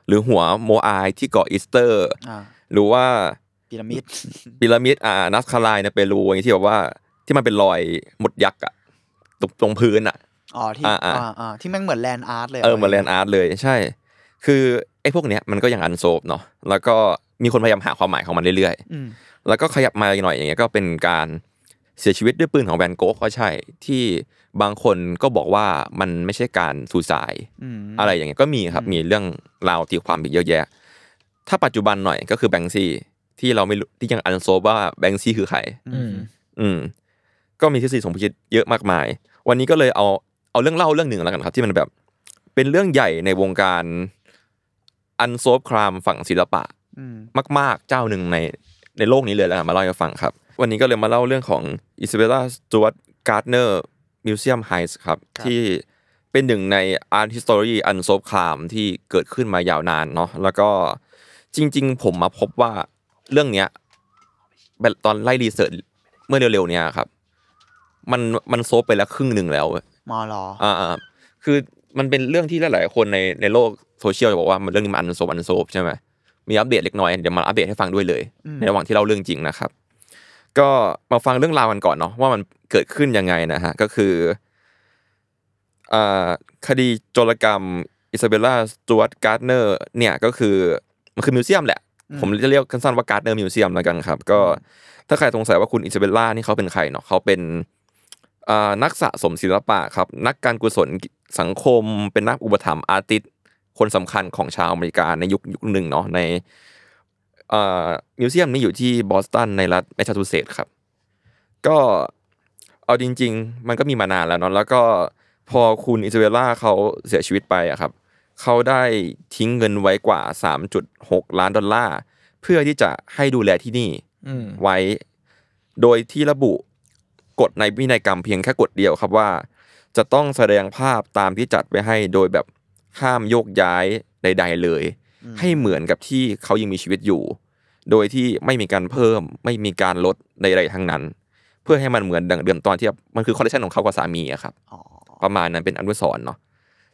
หรือหัวโมอายที่เกาะอีสเตอร์ อ่าหรือว่าพีระมิดพีระมิดอ่า Nazca Lines ในเปรูอย่างที่แบบว่าที่มันเป็นรอยหมดยักษ์อะตรงตรงพื้นอะ อ๋อที่อ่าอ่า อ่าอ่าที่แม่งเหมือน land art เลยเออเหมือนแล art เลยใช่ คือไอ้พวกเนี้ยมันก็ยัง unsolved เนาะแล้วก็มีคนพยายามหาความหมายของมันเรื่อยอืมๆ แล้วก็ขยับมาอีกหน่อยอย่างเงี้ยก็เป็นการ เสียชีวิตด้วยปืนของแวนโก๊กก็ใช่ ที่บางคนก็บอกว่ามันไม่ใช่การสูสายอืมอะไรอย่างเงี้ยก็มีครับมีเรื่องราวตีความอีกเยอะแยะ ถ้าปัจจุบันหน่อยก็คือแบงซี่ที่เราไม่รู้ที่ยังอันโซฟว่าแบงซี่คือใครอืมอืมก็มีทฤษฎีสมคบคิดเยอะมากมาย วันนี้ก็เลยเอาเอาเรื่องเล่าเรื่องหนึ่งแล้วกันครับ ที่มันแบบ เป็นเรื่องใหญ่ในวงการอันโซฟครามฝั่งศิลปะอืมมาก ๆ เจ้าหนึ่งในในโลกนี้เลยแล้วกันมาเล่าให้ฟังครับ วันนี้ก็เลยมาเล่าเรื่องของอิซาเบล a าสจวตการ์ดเนอร์มิวเซียมไฮส์ครับ ที่เป็นหนึ่งใน Art History Unsolved Crime ที่เกิดขึ้นมายาวนานเนาะแล้วก็จริง ๆ ผมมาพบว่าเรื่องเนี้ยแบบตอนไล่ research เมื่อเร็วๆเนี้ยครับ มันมัน solve ไปแล้วครึ่งหนึ่งแล้วมอลออ่าอ่าคือมันเป็นเรื่องที่หลายๆคนในในโลกโซเชียลจะบอกว่ามันเรื่องนี้มัน unsolved unsolved ใช่ไหมมีอัปเดตเล็กน้อยเดี๋ยวมาอัปเดตให้ฟังด้วยเลย ในระหว่างที่เล่าเรื่องจริงนะครับ ก็มาฟังเรื่องราวกันก่อนเนาะว่ามันเกิดขึ้นยังไงนะฮะก็คืออ่าคดีโจรกรรมอิซาเบลล่าสจวตการ์ดเนอร์เนี่ยก็คือมันคือ museum แหละ ผมจะเรียกสั้นๆว่าการ์ดเนอร์ museum แล้วกันครับ ก็ถ้าใครสงสัยว่าคุณอิซาเบลล่านี่เขาเป็นใครเนาะเขาเป็นอ่านักสะสมศิลปะครับ นักการกุศลสังคม เป็นนักอุปถัมภ์ artist คนสำคัญของชาวอเมริกาในยุคยุคหนึ่งเนาะในเอ่อ museum นี้อยู่ที่บอสตันในรัฐแมสซาชูเซตส์ครับ ก็เอาจริง ๆ มันก็มีมานานแล้วเนาะแล้วก็พอคุณอิซาเบลล่าเขาเสียชีวิตไปอะครับเขาได้ทิ้งเงินไว้กว่า 3.6 ล้านดอลลาร์ เพื่อที่จะให้ดูแลที่นี่อืมไว้ โดยที่ระบุกฎในพินัยกรรมเพียงแค่กฎเดียวครับว่า จะต้องแสดงภาพตามที่จัดไว้ให้โดยแบบห้ามโยกย้ายใด ๆ เลย ให้เหมือนกับที่เขายังมีชีวิตอยู่ โดยที่ไม่มีการเพิ่ม ไม่มีการลดใดๆทั้งนั้น เพื่อให้มันเหมือนดังเดิมตอนที่มันคือคอลเลคชันของเขากับสามีอะครับอ๋อประมาณนั้นเป็นอนุสรณ์เนาะ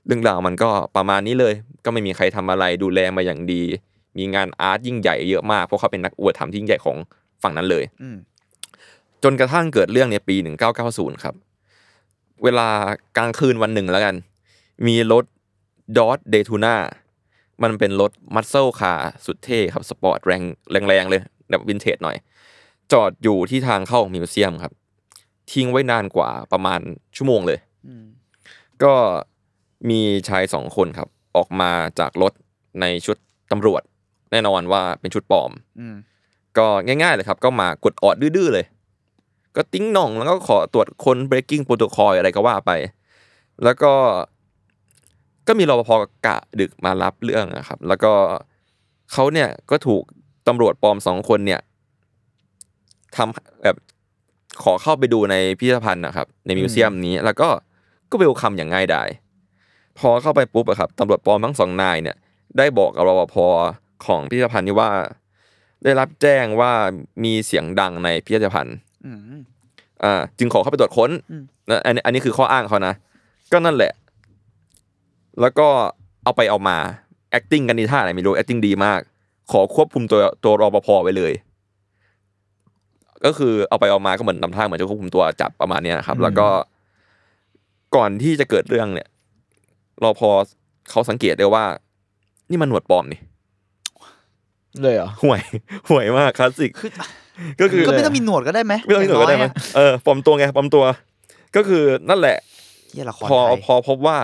เรื่องราวมันก็ประมาณนี้เลย ก็ไม่มีใครทำอะไรดูแลมาอย่างดี มีงาน art ยิ่งใหญ่เยอะมาก เพราะเขาเป็นนักอุปถัมที่ยิ่งใหญ่ของฝั่งนั้นเลยอืมจนกระทั่งเกิดเรื่องในปี 1990 ครับ เวลากลางคืนวันหนึ่งแล้วกัน มีรถดอ t เดทูน่า มันเป็นรถ muscle car สุดเท่ครับสปอร์ตแรงแรงๆเลยแบบวินเทจหน่อย จอดอยู่ที่ทางเข้า museum ครับ ทิ้งไว้นานกว่าประมาณชั่วโมงเลยอืมก็มีชายสองคนครับ ออกมาจากรถในชุดตำรวจ แน่นอนว่าเป็นชุดปลอมอืมก็ง่ายๆเลยครับ ก็มากดออดดื้อๆเลย ก็ติ้งหน่องแล้วก็ขอตรวจคน breaking protocol อะไรก็ว่าไป แล้วก็ ก็มีรปภกะดึกมารับเรื่องนะครับ แล้วก็เขาเนี่ยก็ถูกตำรวจปลอมสองคนเนี่ยทำแบบขอเข้าไปดูในพิพิธภัณฑ์นะครับ ในมิวเซียมนี้ แล้วก็ก็เวลคัมอย่างง่ายดายพอเข้าไปปุ๊บอะครับตำรวจปลอมทั้งสองนายเนี่ย ได้บอกกับรปภของพิพิธภัณฑ์นี้ว่า ได้รับแจ้งว่ามีเสียงดังในพิพิธภัณฑ์อืมอ่าจึงขอเข้าไปตรวจค้นอืมนะอันนี้อันนี้คือข้ออ้างเขานะ ก็นั่นแหละ แล้วก็เอาไปเอามา acting กันนี่ท่าไหนไม่รู้ acting ดีมาก ขอควบคุมตัวตัวรปภไว้เลย ก็คือเอาไปเอามาก็เหมือนนำท่าเหมือนจะควบคุมตัวจับประมาณเนี้ยนะครับ แล้วก็ก่อนที่จะเกิดเรื่องเนี่ยรปภเขาสังเกตได้ว่า นี่มันหนวดปลอมนี่เลยเหรอห่วยห่วยมากคลาสสิกคือก็คือก็ไม่ต้องมีหนวดก็ได้ไหมไม่ต้องมีหนวดก็ได้ไหมอย่างน้อยอะเออปลอมตัวไงปลอมตัว ก็คือนั่นแหละเหี้ยละครพอไทยพอพบว่า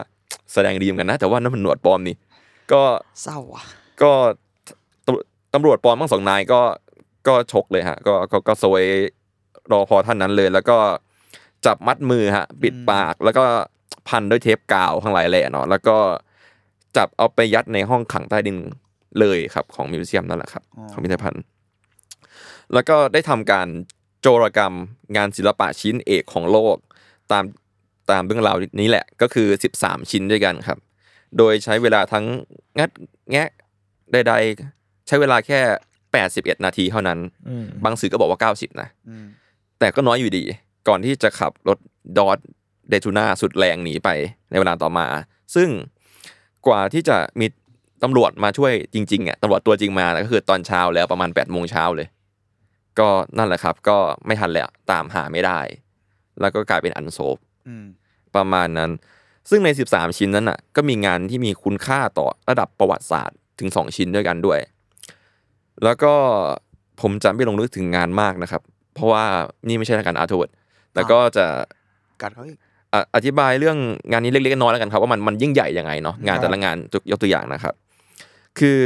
แสดงดีเหมือนกันนะ แต่ว่านั่นมันหนวดปลอมนี่ก็เศร้าอะก็ตำตำรวจปลอมทั้งสองนายก็ก็ชกเลยฮะ ก็ก็ก็ซวยรอพอท่านนั้นเลย แล้วก็จับมัดมือฮะ ปิดปากแล้วก็พันด้วยเทปกาวข้างหลายแหล่เนาะแล้วก็จับเอาไปยัดในห้องขังใต้ดินเลยครับ ของมิวเซียมนั่นแหละครับอ๋อของพิพิธภัณฑ์ แล้วก็ได้ทำการโจรกรรมงานศิลปะชิ้นเอกของโลก ตาม ตามเรื่องราวนี้แหละก็คือ 13 ชิ้นด้วยกันครับ โดยใช้เวลาทั้งงัดแงะใดๆ ใช้เวลาแค่ 81 นาทีเท่านั้นอืมบางสื่อก็บอกว่า 90 นะอืมแต่ก็น้อยอยู่ดี ก่อนที่จะขับรถดอทเดทูน่าสุดแรงหนีไปในเวลาต่อมา ซึ่งกว่าที่จะมีตำรวจมาช่วยจริงๆอะตำรวจตัวจริงมาก็คือตอนเช้าแล้วประมาณ8ปดโมงเช้าเลย ก็นั่นแหละครับ ก็ไม่ทันแล้วตามหาไม่ได้ แล้วก็กลายเป็น unsolved อืม ประมาณนั้น ซึ่งใน 13 ชิ้นนั้นอะ ก็มีงานที่มีคุณค่าต่อระดับประวัติศาสตร์ถึง 2 ชิ้นด้วยกันด้วย แล้วก็ผมจะไม่ลงลึกถึงงานมากนะครับ เพราะว่านี่ไม่ใช่รายการ Art World แต่ก็จะกัดเขาอีกอะอธิบายเรื่องงานนี้เล็กๆน้อยๆแล้วกันครับว่ามันมันยิ่งใหญ่ยังไงเนาะงานแต่ละงานยกยกตัวอย่างนะครับ คือ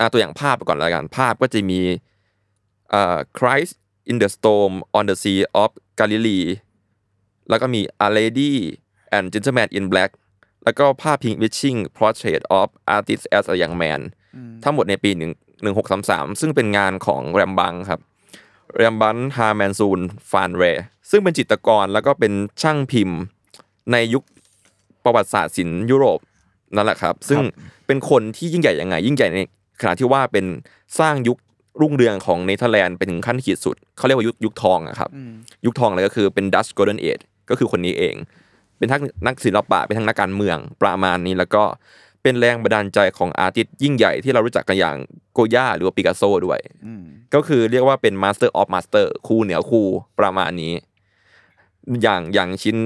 อะตัวอย่างภาพก่อนแล้วกันภาพก็จะมีอ่า Christ in the storm on the sea of Galilee แล้วก็มี A Lady and Gentleman in Black แล้วก็ภาพ Pink Witching Portrait of Artist as a Young Man ทั้งหมดในปีหนึ่งหนึ่งหกสามสามซึ่งเป็นงานของแรมบังครับแรมบันฮาแมนซูนฟานเรซึ่งเป็นจิตรกรแล้วก็เป็นช่างพิมพ์ในยุคประวัติศาสตร์ศิลป์ยุโรปนั่นแหละครับ ซึ่งเป็นคนที่ยิ่งใหญ่ยังไง ยิ่งใหญ่ในขณะที่ว่าเป็นสร้างยุครุ่งเรืองของเนเธอร์แลนด์ไปถึงขั้นขีดสุด เขาเรียกว่ายุคยุคทองอะครับ ยุคทองเลยก็คือเป็น Dutch Golden Age ก็คือคนนี้เอง เป็นทั้งนักศิลปะเป็นทั้งนักการเมืองประมาณนี้แล้วก็เป็นแรงบันดาลใจของ artist ยิ่งใหญ่ที่เรารู้จักกันอย่างโกย่าหรือว่าปิกัสโซด้วยอืมก็คือเรียกว่าเป็น master of master ครูเหนือครูประมาณนี้ อย่างอย่างชิ้น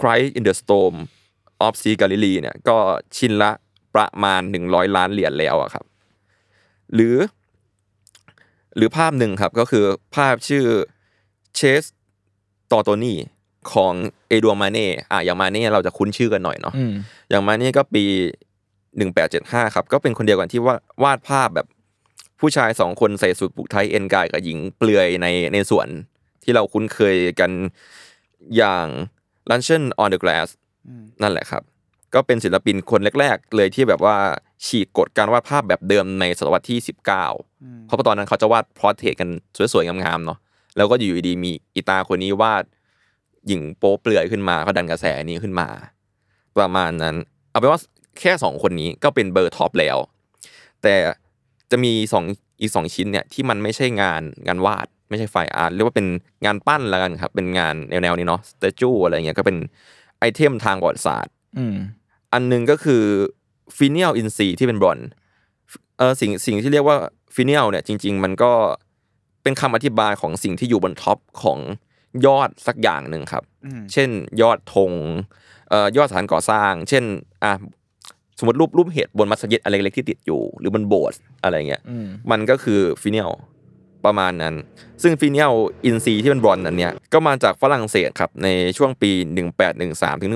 Christ in the Storm of Sea Galilee เนี่ยก็ชิ้นละประมาณ 100 ล้านเหรียญแล้วอะครับ หรือ หรือภาพหนึ่งครับก็คือภาพชื่อเชสตอโตนี่ ของเอดัวมาเน่อะอย่างมาเน่เราจะคุ้นชื่อกันหน่อยเนาะอืมอย่างมานี่ก็ปี1875ครับ ก็เป็นคนเดียวกันที่วาดวาดภาพแบบผู้ชายสองคนใส่สูทผูกไทยเอ็นกายกับหญิงเปลือยในในสวนที่เราคุ้นเคยกันอย่าง Luncheon on the Grass นั่นแหละครับ ก็เป็นศิลปินคนแรก ๆ เลยที่แบบว่าฉีกกฎการวาดภาพแบบเดิมในศตวรรษที่ 19 เพราะตอนนั้นเขาจะวาด portrait กันสวยๆงามๆเนาะแล้วก็อยู่ดีๆมีอีตาคนนี้วาด หญิงโป๊เปลือยขึ้นมาก็ดันกระแสนี้ขึ้นมา ประมาณนั้น เอาเป็นว่าแค่สองคนนี้ก็เป็นเบอร์ top แล้ว แต่จะมีสองอีกสองชิ้นเนี่ยที่มันไม่ใช่งานงานวาดไม่ใช่ fine art เรียกว่าเป็นงานปั้นแล้วกันครับ เป็นงานแนวๆนี้เนาะ statue อะไรเงี้ยก็เป็น item ทางประวัติศาสตร์อืมอันหนึ่งก็คือ finial อินทรีที่เป็นบรอนซ์เออสิ่งสิ่งที่เรียกว่า finial เนี่ยจริง ๆ มันก็เป็นคำอธิบายของสิ่งที่อยู่บน top ของ ยอดสักอย่างหนึ่งครับ เช่นยอดธงเอ่อยอดสถานก่อสร้าง เช่นอะสมมติรูปรูปเห็ดบนมัสยิดอะไรเล็กๆที่ติดอยู่ หรือบนโบสถ์อะไรเงี้ยอืมมันก็คือ finialประมาณนั้น ซึ่ง finial อินทรีที่เป็นบรอนซ์อันเนี้ยก็มาจากฝรั่งเศสครับในช่วงปี 1813ถึง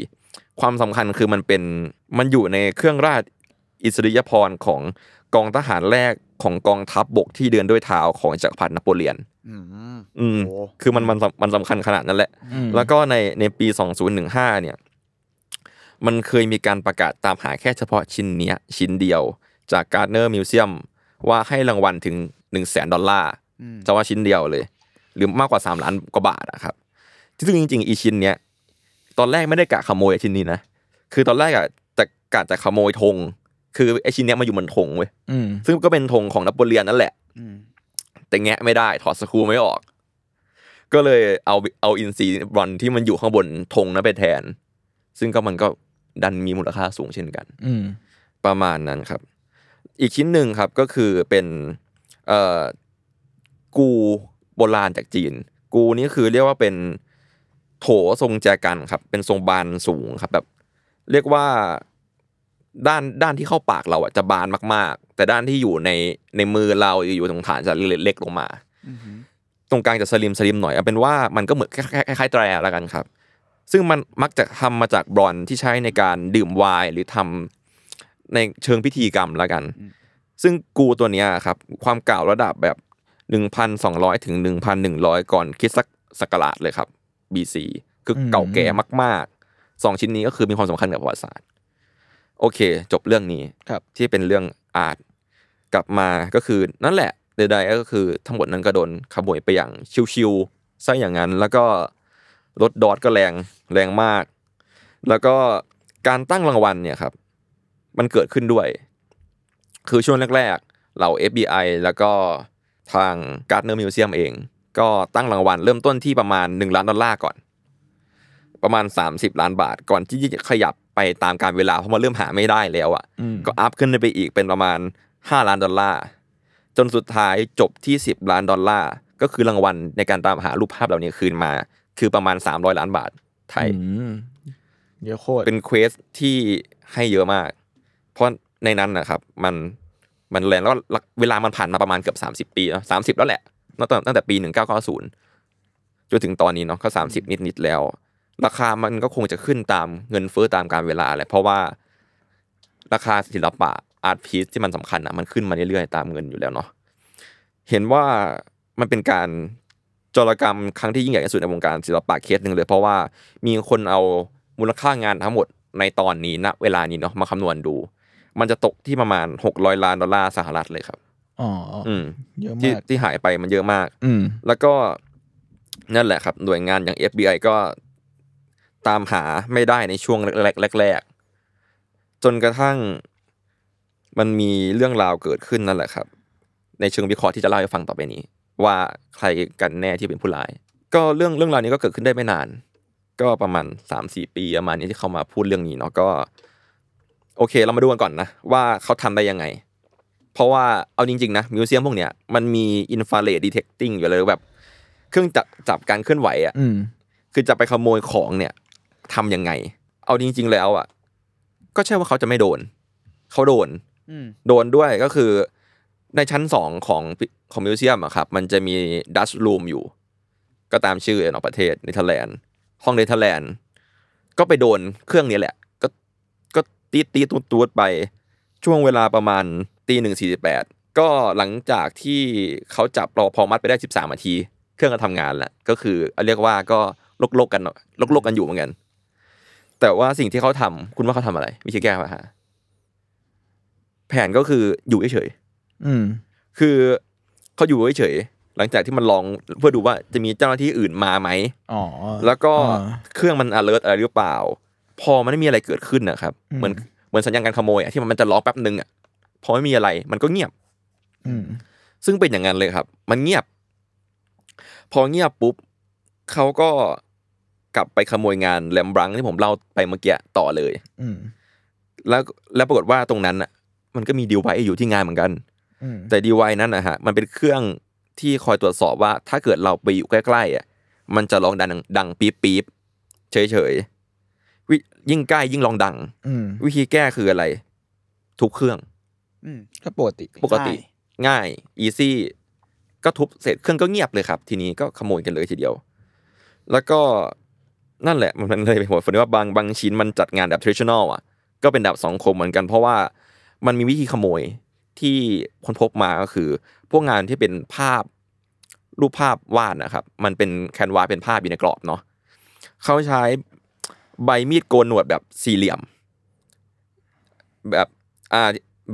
1814 ความสำคัญคือมันเป็นมันอยู่ในเครื่องราชอิสริยาภรณ์ของกองทหารแรกของกองทัพบกที่เดินด้วยเท้าของจักรพรรดินโปเลียน อืมอืมโอ้คือมันมันมันสำคัญขนาดนั้นแหละอืมแล้วก็ในในปี 2015 เนี่ย มันเคยมีการประกาศตามหาแค่เฉพาะชิ้นเนี้ย ชิ้นเดียวจาก Gardner Museum ว่าให้รางวัลถึง1นึ่งแสนดอลลาร์เฉพาะชิ้นเดียวเลย หรือมากกว่า 3 ล้านกว่าบาทอะครับซึ่งจริงๆอีชิ้นเนี้ยตอนแรกไม่ได้กะขโมยชิ้นนี้นะ คือตอนแรกอะแต่กะจะขโมยธง คือไอ้ชิ้นเนี้ยมาอยู่บนธงเว้ยอืมซึ่งก็เป็นธงของนโปเลียนนั่นแหละอืม แต่แงะไม่ได้ถอดสกรูไม่ออก ก็เลยเอาเอาอินทรีบรอนที่มันอยู่ข้างบนธงนั้นไปแทน ซึ่งก็มันก็ดันมีมูลค่าสูงเช่นกัน อืมประมาณนั้นครับ อีกชิ้นหนึ่งครับก็คือเป็นเอ่อกูโบราณจากจีน กูนี่คือเรียกว่าเป็นโถทรงแจกันครับ เป็นทรงบานสูงครับแบบ เรียกว่า ด้านด้านที่เข้าปากเราอะจะบานมาก ๆ แต่ด้านที่อยู่ในในมือเราอยู่ตรงฐานจะเล็กลงมาตรงกลางจะสลิมสลิมหน่อยเอาเป็นว่ามันก็เหมือนคล้ายๆคล้ายๆแตรแล้วกันครับ ซึ่งมันมักจะทำมาจากบรอนซ์ที่ใช้ในการดื่มไวน์หรือทำในเชิงพิธีกรรมแล้วกัน ซึ่งกูตัวเนี้ยครับ ความเก่าระดับแบบ1,200ถึง1,100ก่อนคริดศักราชเลยครับ BC คือเก่าแก่มากๆสองชิ้นนี้ก็คือมีความสำคัญกับประวัติศาสตร์ โอเค จบเรื่องนี้ครับที่เป็นเรื่องอาร์ตกลับมาก็คือนั่นแหละใดๆก็คือทั้งหมดนั้นก็โดนขโมยไปอย่างชิวๆซะอย่างนั้น แล้วก็รถดอทก็แรงแรงมาก แล้วก็การตั้งรางวัลเนี่ยครับ มันเกิดขึ้นด้วย คือช่วงแรกๆเหล่า FBI แล้วก็ทาง Gardner Museum เอง ก็ตั้งรางวัลเริ่มต้นที่ประมาณ 1 ล้านดอลลาร์ก่อน ประมาณ 30 ล้านบาท ก่อนที่จะขยับไปตามการเวลาเพราะมันเริ่มหาไม่ได้แล้วอะอืมก็อัพขึ้นไปอีกเป็นประมาณ 5 ล้านดอลลาร์จนสุดท้ายจบที่ 10 ล้านดอลลาร์ก็คือรางวัลในการตามหารูปภาพเหล่านี้คืนมา คือประมาณ 300 ล้านบาทไทยอืมเยอะโคตรเป็น quest ที่ให้เยอะมาก เพราะในนั้นนะครับ มันมันแรงแล้วเวลามันผ่านมาประมาณเกือบสามสิบปีแล้วสามสิบแล้วแหละตั้งแต่ตั้งแต่ปีหนึ่งเก้าเก้าศูนย์จนถึงตอนนี้เนาะก็สามสิบนิดนิดๆแล้ว ราคามันก็คงจะขึ้นตามเงินเฟ้อตามกาลเวลาแหละเพราะว่าราคาศิลปะอาร์ตพีซที่มันสำคัญอะมันขึ้นมาเรื่อยๆตามเงินอยู่แล้วเนาะเห็นว่ามันเป็นการจรกรรมครั้งที่ยิ่งใหญ่ที่สุดในวงการศิลปะเคสหนึ่งเลย เพราะว่ามีคนเอามูลค่างานทั้งหมดในตอนนี้ณเวลานี้เนาะมาคำนวณดู มันจะตกที่ประมาณหกร้อยล้านดอลลาร์สหรัฐเลยครับอ๋ออืมเยอะที่มากที่หายไปมันเยอะมาก อืมแล้วก็นั่นแหละครับหน่วยงานอย่าง FBI ก็ ตามหาไม่ได้ในช่วงแรกๆจนกระทั่งมันมีเรื่องราวเกิดขึ้นนั่นแหละครับ ในเชิงวิเคราะห์ที่จะเล่าให้ฟังต่อไปนี้ ว่าใครกันแน่ที่เป็นผู้ร้าย ก็เรื่องเรื่องราวนี้ก็เกิดขึ้นได้ไม่นาน ก็ประมาณสามสี่ปีประมาณนี้ที่เขามาพูดเรื่องนี้เนาะก็ โอเคเรามาดูกันก่อนนะว่าเขาทำได้ยังไง เพราะว่าเอาจริงๆนะมิวเซียมพวกเนี้ยมันมีอินฟ a าเรดดีเทคติ้งอยู่เลยแบบ เครื่องจับจับการเคลื่อนไหวอะอืมคือจะไปขโมยของเนี่ย ทำยังไง เอาจริง ๆ แล้วอะ ก็ใช่ว่าเขาจะไม่โดน เขาโดนอืมโดนด้วยก็คือ ในชั้นสองของของมิวเซียมอะครับ มันจะมีดัชรูมอยู่ ก็ตามชื่อเนาะประเทศเนเธอร์แลนด์ห้องเนเธอร์แลนด์ก็ไปโดนเครื่องนี้แหละ ก็ก็ตีตีตูดตูดไปช่วงเวลาประมาณตีหนึ่งสี่สิบแปดก็หลังจากที่เขาจับรอพอมัดไปได้สิบสามนาที เครื่องก็ทำงานแล้วก็คือเรียกว่าก็ลกๆกันลกๆกันอยู่เหมือนกัน แต่ว่าสิ่งที่เขาทำคุณว่าเขาทำอะไร วิธีแก้ปัญหาแผนก็คืออยู่เฉยๆอืมคือเขาอยู่เฉยๆหลังจากที่มันลองเพื่อดูว่าจะมีเจ้าหน้าที่อื่นมาไหมอ๋อแล้วก็อ่าเครื่องมัน alert อะไรหรือเปล่า พอมันไม่มีอะไรเกิดขึ้นนะครับอืมเหมือนเหมือนสัญญาณการขโมยอะที่มันจะร้องแป๊บนึงอะพอไม่มีอะไร มันก็เงียบ อืมซึ่งเป็นอย่างนั้นเลยครับ มันเงียบ พอเงียบปุ๊บเขาก็ กลับไปขโมยงานแลมบรังที่ผมเล่าไปเมื่อกี้ต่อเลยอืมแล้วแล้วปรากฏว่าตรงนั้นอะ มันก็มีดีไวอยู่ที่งานเหมือนกันอืมแต่ดีไวนั้นนะฮะมันเป็นเครื่องที่คอยตรวจสอบว่า ถ้าเกิดเราไปอยู่ใกล้ๆอะ มันจะลองดังดังปี๊บปี๊บเฉยเฉยๆวิยิ่งใกล้ยิ่งลองดังอืมวิธีแก้คืออะไร ทุบเครื่องอืมก็ปกติปกติ ง่ายอีซี่ก็ทุบเสร็จเครื่องก็เงียบเลยครับ ทีนี้ก็ขโมยกันเลยทีเดียว แล้วก็ นั่นแหละมันเลยเป็นผลผลว่าบางบางชิ้นมันจัดงานแบบ traditional อะก็เป็นดาบสองคมเหมือนกัน เพราะว่ามันมีวิธีขโมยที่คนพบมาก็คือ พวกงานที่เป็นภาพรูปภาพวาดนะครับ มันเป็นแคนวาเป็นภาพอยู่ในกรอบเนาะเขาใช้ใบมีดโกนหนวดแบบสี่เหลี่ยม แบบอ่า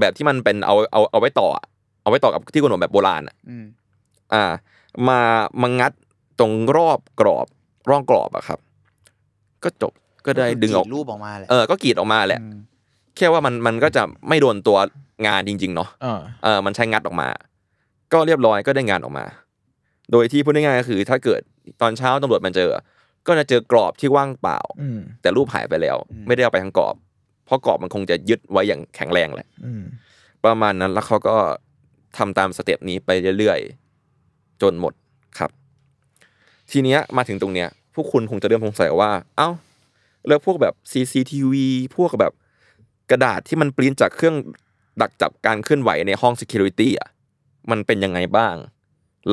แบบที่มันเป็นเอาเอาเอาไว้ต่ออะเอาไว้ต่อกับที่โกนหนวดแบบโบราณอะอืมอ่า มามางัดตรงรอบกรอบร่องกรอบอะครับ ก็จบก็ได้ดึงออกกรีรูปออกมาแหละเออก็กรีดออกมาแหละอืมแค่ว่ามันมันก็จะไม่โดนตัวงานจริง ๆ เนาะอ่าเออมันใช้งัดออกมา ก็เรียบร้อยก็ได้งานออกมา โดยที่พูดง่ายๆก็คือ ถ้าเกิดตอนเช้าตำรวจมันเจอ ก็จะเจอกรอบที่ว่างเปล่าอืมแต่รูปหายไปแล้ว ไม่ได้เอาไปทั้งกรอบ เพราะเกาะมันคงจะยึดไว้อย่างแข็งแรงแหละอืมประมาณนั้นแล้วเขาก็ทำตามสเต็ปนี้ไปเรื่อยๆจนหมดครับ ทีเนี้ยมาถึงตรงเนี้ยพ วกคุณคงจะเริ่มสงสัยว่า เอ้า แล้วพวกแบบ CCTV พวกแบบกระดาษที่มันปริ้นจากเครื่องดักจับการเคลื่อนไหวในห้อง Security อะ มันเป็นยังไงบ้าง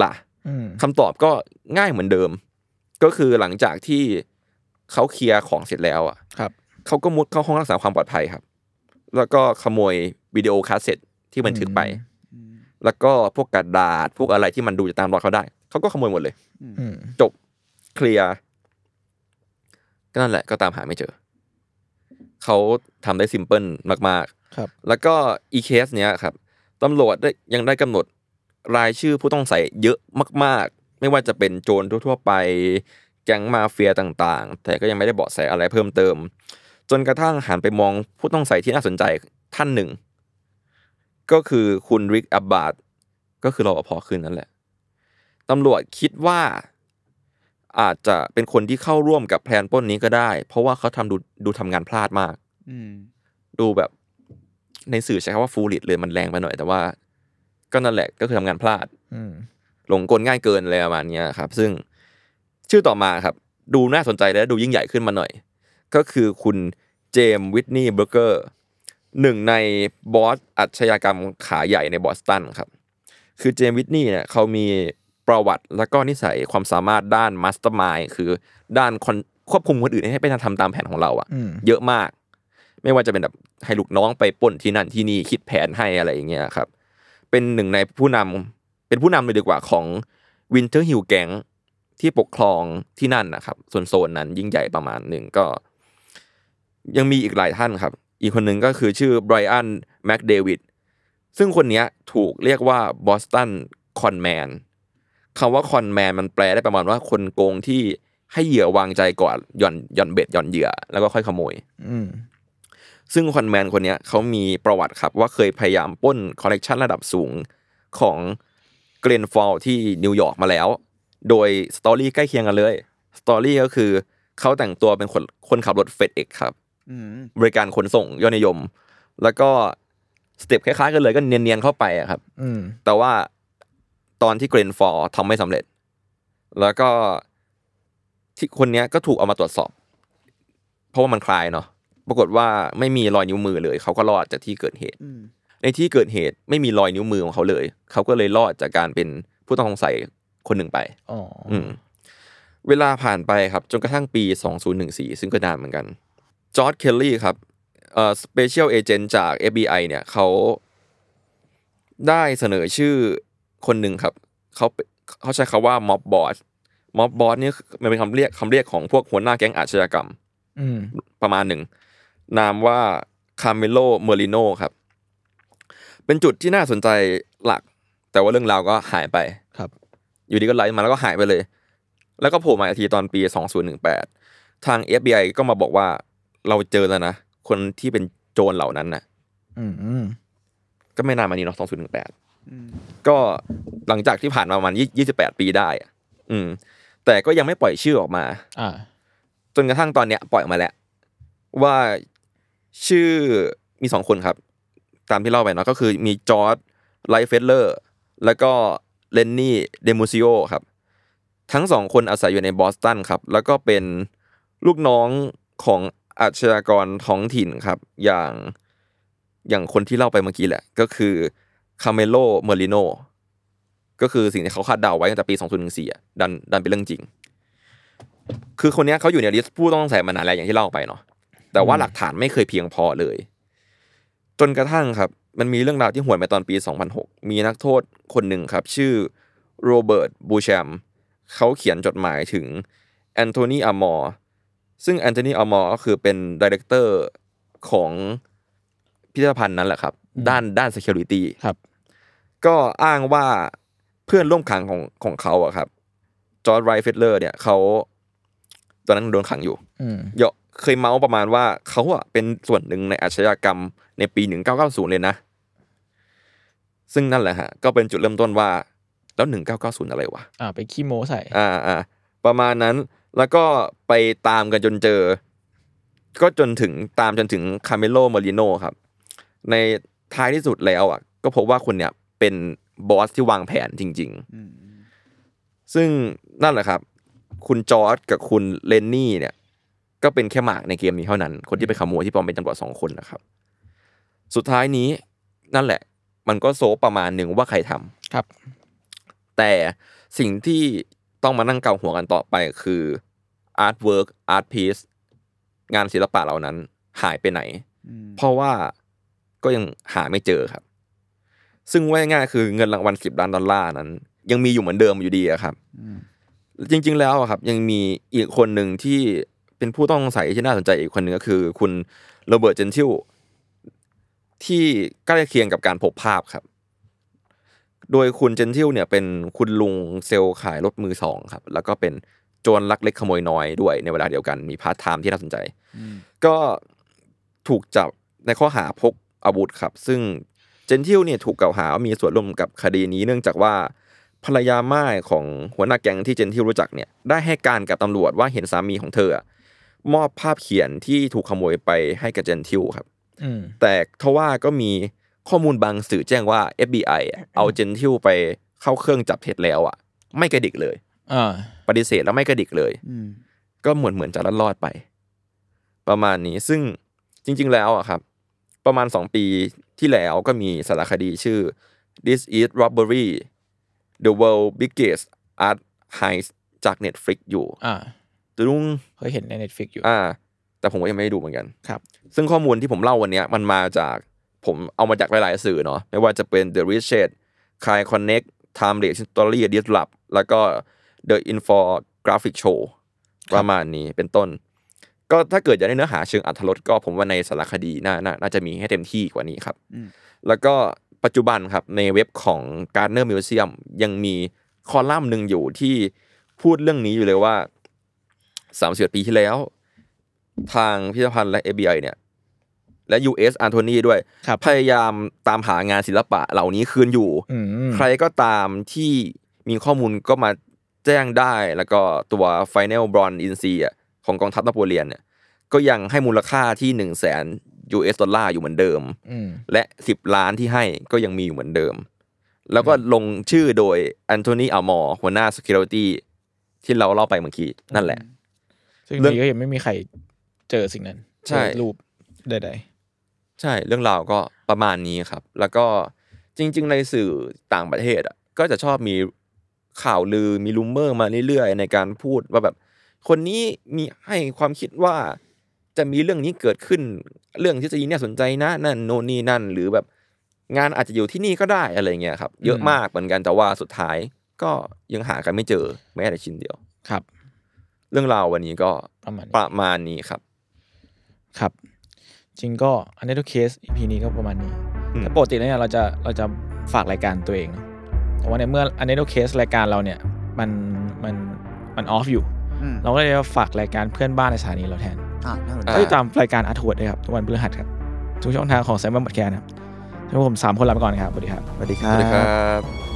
ล่ะอืมคำตอบก็ง่ายเหมือนเดิม ก็คือหลังจากที่เขาเคลียร์ของเสร็จแล้วอะครับเขาก็มุดเข้าห้องรักษาความปลอดภัยครับ แล้วก็ขโมย video cassette ที่บันทึกไป แล้วก็พวกกระดาษพวกอะไรที่มันดูจะตามรอยเขาได้ เขาก็ขโมยหมดเลยอืมจบเคลียร์ ก็นั่นแหละก็ตามหาไม่เจอ เขาทำได้ซิมเพิลมากครับๆแล้วก็อีเคสเนี้ยครับตำรวจได้ยังได้กำหนดรายชื่อผู้ต้องสงสัยเยอะมาก ๆ ไม่ว่าจะเป็นโจรทั่ว ๆ ไป แก๊งมาเฟียต่างๆ แต่ก็ยังไม่ได้เบาะแสอะไรเพิ่มเติม จนกระทั่งหันไปมองผู้ต้องสงสัยที่น่าสนใจท่านหนึ่ง ก็คือคุณริกอับบาดก็คือรปภคืนนั้นแหละตำรวจคิดว่า อาจจะเป็นคนที่เข้าร่วมกับ plan ปล้นนี้ก็ได้ เพราะว่าเขาทำดูดูทำงานพลาดมาก อืมดูแบบในสื่อใช้คำว่า foolish เลยมันแรงไปหน่อย แต่ว่า ก็นั่นแหละก็คือทำงานพลาด อืมหลงกลง่ายเกินอะไรประมาณเนี้ยครับ ซึ่งชื่อต่อมาครับ ดูน่าสนใจและดูยิ่งใหญ่ขึ้นมาหน่อย ก็คือคุณ James Whitey Bulgerหนึ่งใน boss อาชญากรรมขาใหญ่ในบอสตันครับ คือ James Whitey เนี่ยเขามี ประวัติแล้วก็นิสัยความสามารถด้าน mastermind คือด้านคนควบคุมคนอื่นให้ไปทำตามแผนของเราอะอืมเยอะมาก ไม่ว่าจะเป็นแบบให้ลูกน้องไปปล้นที่นั่นที่นี่คิดแผนให้อะไรอย่างเงี้ยครับ เป็นหนึ่งในผู้นำเป็นผู้นำเลยดีกว่าของ Winter Hill Gang ที่ปกครองที่นั่นนะครับส่วนโซนนั้นยิ่งใหญ่ประมาณหนึ่งก็ ยังมีอีกหลายท่านครับ อีกคนหนึ่งก็คือชื่อ Brian McDevitt ซึ่งคนเนี้ยถูกเรียกว่า Boston con man คำว่า con man มันแปลได้ประมาณว่าคนโกงที่ให้เหยื่อวางใจก่อนหย่อนหย่อนเบ็ดหย่อนเหยื่อแล้วก็ค่อยขโมย อืมซึ่ง con man คนเนี้ยเขามีประวัติครับว่าเคยพยายามปล้นคอลเลกชันระดับสูงของ Glens Falls ที่นิวยอร์กมาแล้ว โดย story ใกล้เคียงกันเลยstory ก็คือเขาแต่งตัวเป็นคนคนขับรถ FedEx ครับอืมบริการขนส่งยอดนิยม แล้วก็ step คล้ายๆกันเลยก็เนียนๆเข้าไปอะครับอืมแต่ว่า ตอนที่ Glens Falls ทำไม่สำเร็จ แล้วก็ที่คนเนี้ยก็ถูกเอามาตรวจสอบ เพราะว่ามันคล้ายเนาะปรากฏว่าไม่มีรอยนิ้วมือเลย เขาก็รอดจากที่เกิดเหตุอืมในที่เกิดเหตุไม่มีรอยนิ้วมือของเขาเลย เขาก็เลยรอดจากการเป็นผู้ต้องสงสัยคนหนึ่งไปอ๋ออืมเวลาผ่านไปครับ จนกระทั่งปี 2014 ซึ่งก็นานเหมือนกัน Geoff Kelly ครับเอ่อ special agent จาก FBI เนี่ยเขาได้เสนอชื่อ คนหนึ่งครับเขาเขาใช้คำว่า mob boss mob boss เนี่ยมันเป็นคำเรียกคำเรียกของพวกหัวหน้าแก๊งอาชญากรรมอืมประมาณหนึ่ง นามว่า Carmello Merlino ครับ เป็นจุดที่น่าสนใจหลัก แต่ว่าเรื่องราวก็หายไปครับ อยู่ดีก็ไลฟ์มาแล้วก็หายไปเลย แล้วก็โผล่มาอีกทีตอนปี 2018 ทาง FBI ก็มาบอกว่าเราเจอแล้วนะ คนที่เป็นโจรเหล่านั้นนะอืมอืมก็ไม่นานมานี้เนาะ2018อืม ก็หลังจากที่ผ่านมาประมาณ28ปีได้อะอืม แต่ก็ยังไม่ปล่อยชื่อออกมาอ่าจนกระทั่งตอนเนี้ยปล่อยออกมาแล้ว ว่าชื่อมีสองคนครับ ตามที่เล่าไปเนาะก็คือมี George Reissfelder แล้วก็ Lenny DiMuzio ครับ ทั้งสองคนอาศัยอยู่ในบอสตันครับ แล้วก็เป็นลูกน้องของอาชญากรท้องถิ่นครับ อย่างอย่างคนที่เล่าไปเมื่อกี้แหละ ก็คือ Carmello Merlino ก็คือสิ่งที่เขาคาดเดาไว้ตั้งแต่ปี 2014อะดันดันเป็นเรื่องจริง คือคนนี้เขาอยู่ใน list ผู้ต้องสงสัยมานานแล้วอย่างที่เล่าไปเนาะแต่ว่าหลักฐานไม่เคยเพียงพอเลย จนกระทั่งครับ มันมีเรื่องราวที่หวนไปตอนปี 2006 มีนักโทษคนหนึ่งครับ ชื่อ Robert Beauchamp เขาเขียนจดหมายถึง Anthony Amore ซึ่ง Anthony Amore ก็คือเป็น director ของพิพิธภัณฑ์นั้นแหละครับ ด้านด้าน security ครับ ก็อ้างว่าเพื่อนร่วมขังของของเขาอะครับ George Reissfelder เนี่ยเขาตอนนั้นโดนขังอยู่อืมเยอะเคยเมาท์ประมาณว่าเขาอะเป็นส่วนหนึ่งในอาชญากรรมในปี1990เลยนะ ซึ่งนั่นแหละฮะ ก็เป็นจุดเริ่มต้นว่า แล้ว1990อะไรวะ อ่า ไปขี้โม้ใส่ อ่าอ่าประมาณนั้น แล้วก็ไปตามกันจนเจอ ก็จนถึงตามจนถึง Carmello Merlino ครับ ใน ท้ายที่สุดแล้วอะก็พบว่าคนเนี่ยเป็นบอสที่วางแผนจริง ๆ ซึ่งนั่นแหละครับ คุณจอร์จกับคุณเลนนี่เนี่ย ก็เป็นแค่หมากในเกมนี้เท่านั้น คนที่ไปขโมยที่ปลอมเป็นตำรวจสองคนนะครับ สุดท้ายนี้นั่นแหละ มันก็ solve ประมาณหนึ่งว่าใครทำครับ แต่สิ่งที่ต้องมานั่งเกาหัวกันต่อไปคือ artwork art pieceงานศิลปะเหล่านั้นหายไปไหน เพราะว่า ก็ยังหาไม่เจอครับ ซึ่งว่าง่ายๆคือเงินรางวัลสิบล้านดอลลาร์นั้น ยังมีอยู่เหมือนเดิมอยู่ดีอะครับจริง ๆ แล้วอะครับ ยังมีอีกคนหนึ่งที่เป็นผู้ต้องสงสัยที่น่าสนใจอีกคนหนึ่งก็คือ คุณโรเบิร์ตเจนทิลที่ใกล้เคียงกับการพบภาพครับ โดยคุณเจนทิลเนี่ยเป็นคุณลุงเซลส์ขายรถมือสองครับ แล้วก็เป็นโจรลักเล็กขโมยน้อยด้วย ในเวลาเดียวกันมีพาร์ทไทม์ที่น่าสนใจ ก็ถูกจับในข้อหาพก อาวุธครับ ซึ่งเจนทิลเนี่ยถูกกล่าวหาว่ามีส่วนร่วมกับคดีนี้เนื่องจากว่าภรรยาม่ายของหัวหน้าแก๊งที่เจนทิลรู้จักเนี่ยได้ให้การกับตำรวจว่าเห็นสามีของเธออะมอบภาพเขียนที่ถูกขโมยไปให้กับเจนทิลครับอืมแต่ทว่าก็มีข้อมูลบางสื่อแจ้งว่า FBI อะเอาเจนทิลไปเข้าเครื่องจับเท็จแล้วอะ ไม่กระดิกเลยอ่าปฏิเสธแล้วไม่กระดิกเลยอืมก็เหมือนเหมือนจะรอดไป ประมาณนี้ซึ่งจริง ๆ แล้วอะครับ ประมาณสองปีที่แล้วก็มีสารคดีชื่อ This is Robbery The World Biggest Art Heist จาก Netflix อยู่อ่าตุงเคยเห็นใน Netflix อยู่ อ่า แต่ผมก็ยังไม่ได้ดูเหมือนกันครับ ซึ่งข้อมูลที่ผมเล่าวันเนี้ยมันมาจากผมเอามาจากหลาย ๆ สื่อเนาะไม่ว่าจะเป็น The Reset c a i Connect Time Rate Story d i s l a b แล้วก็ The Infographic Show ประมาณนี้เป็นต้น ก็ถ้าเกิดอยากได้เนื้อหาเชิงอัธรสก็ผมว่าในสารคดีน่าน่าน่าจะมีให้เต็มที่กว่านี้ครับแล้วก็ปัจจุบันครับในเว็บของ Gardner Museum ยังมีคอลัมน์หนึ่งอยู่ที่พูดเรื่องนี้อยู่เลยว่าสามสิบปีที่แล้ว ทางพิพิธภัณฑ์และ FBI เนี่ย และ US อันโทนีด้วยครับพยายามตามหางานศิลปะเหล่านี้คืนอยู่อืมใครก็ตามที่มีข้อมูลก็มาแจ้งได้แล้วก็ตัว Finial Bronze อินทรีอะ ของกองทัพนโปเลียนเนี่ยก็ยังให้มูลค่าที่1 0 0 0 0แสน US ดอลลาร์อยู่เหมือนเดิมอืมและ10ล้านที่ให้ก็ยังมีอยู่เหมือนเดิม แล้วก็ลงชื่อโดยแอนโทนีอัลมอร์หัวหน้า Security ที่เราเล่าไปเมื่อกี้นั่นแหละ ซึ่งเรื่องนี้ก็ยังไม่มีใครเจอสิ่งนั้น ใช่เจอรูปใดใช่เรื่องราวก็ประมาณนี้ครับ แล้วก็จริง ๆ ในสื่อต่างประเทศอะก็จะชอบมีข่าวลือมีลูมเมอร์มาเรื่อยๆ ในการพูดว่าแบบ คนนี้มีให้ความคิดว่าจะมีเรื่องนี้เกิดขึ้น เรื่องทฤษฎีเนี่ยสนใจนะนั่นโน่นนี่นั่น หรือแบบงานอาจจะอยู่ที่นี่ก็ได้อะไรเงี้ยครับ เยอะมากเหมือนกันแต่ว่าสุดท้ายก็ยังหากันไม่เจอแม้แต่ชิ้นเดียวๆครับ เรื่องราววันนี้ก็ประมาณนี้ประมาณนี้ครับ ครับ จริงก็ Untitled Case EP นี้ก็ประมาณนี้อืมแต่ปกติแล้วเนี่ยเราจะเราจะฝากรายการตัวเองเนอะแต่ว่าในเมื่อ Untitled Case รายการเราเนี่ย มันมันมัน off อยู่ อืมเราก็เลยจะฝากรายการเพื่อนบ้านในสถานีเราแทนอ่าน่าสนใจอ่ก็ติดตามรายการอาร์ทวดด้วยครับทุกวันพฤหัสครับทุกช่องทางของ Salmon Podcast นะครับทั้งผมสามคนลาไปก่อนครับสวัสดีครับ สวัสดีคสรับวัสดีครับ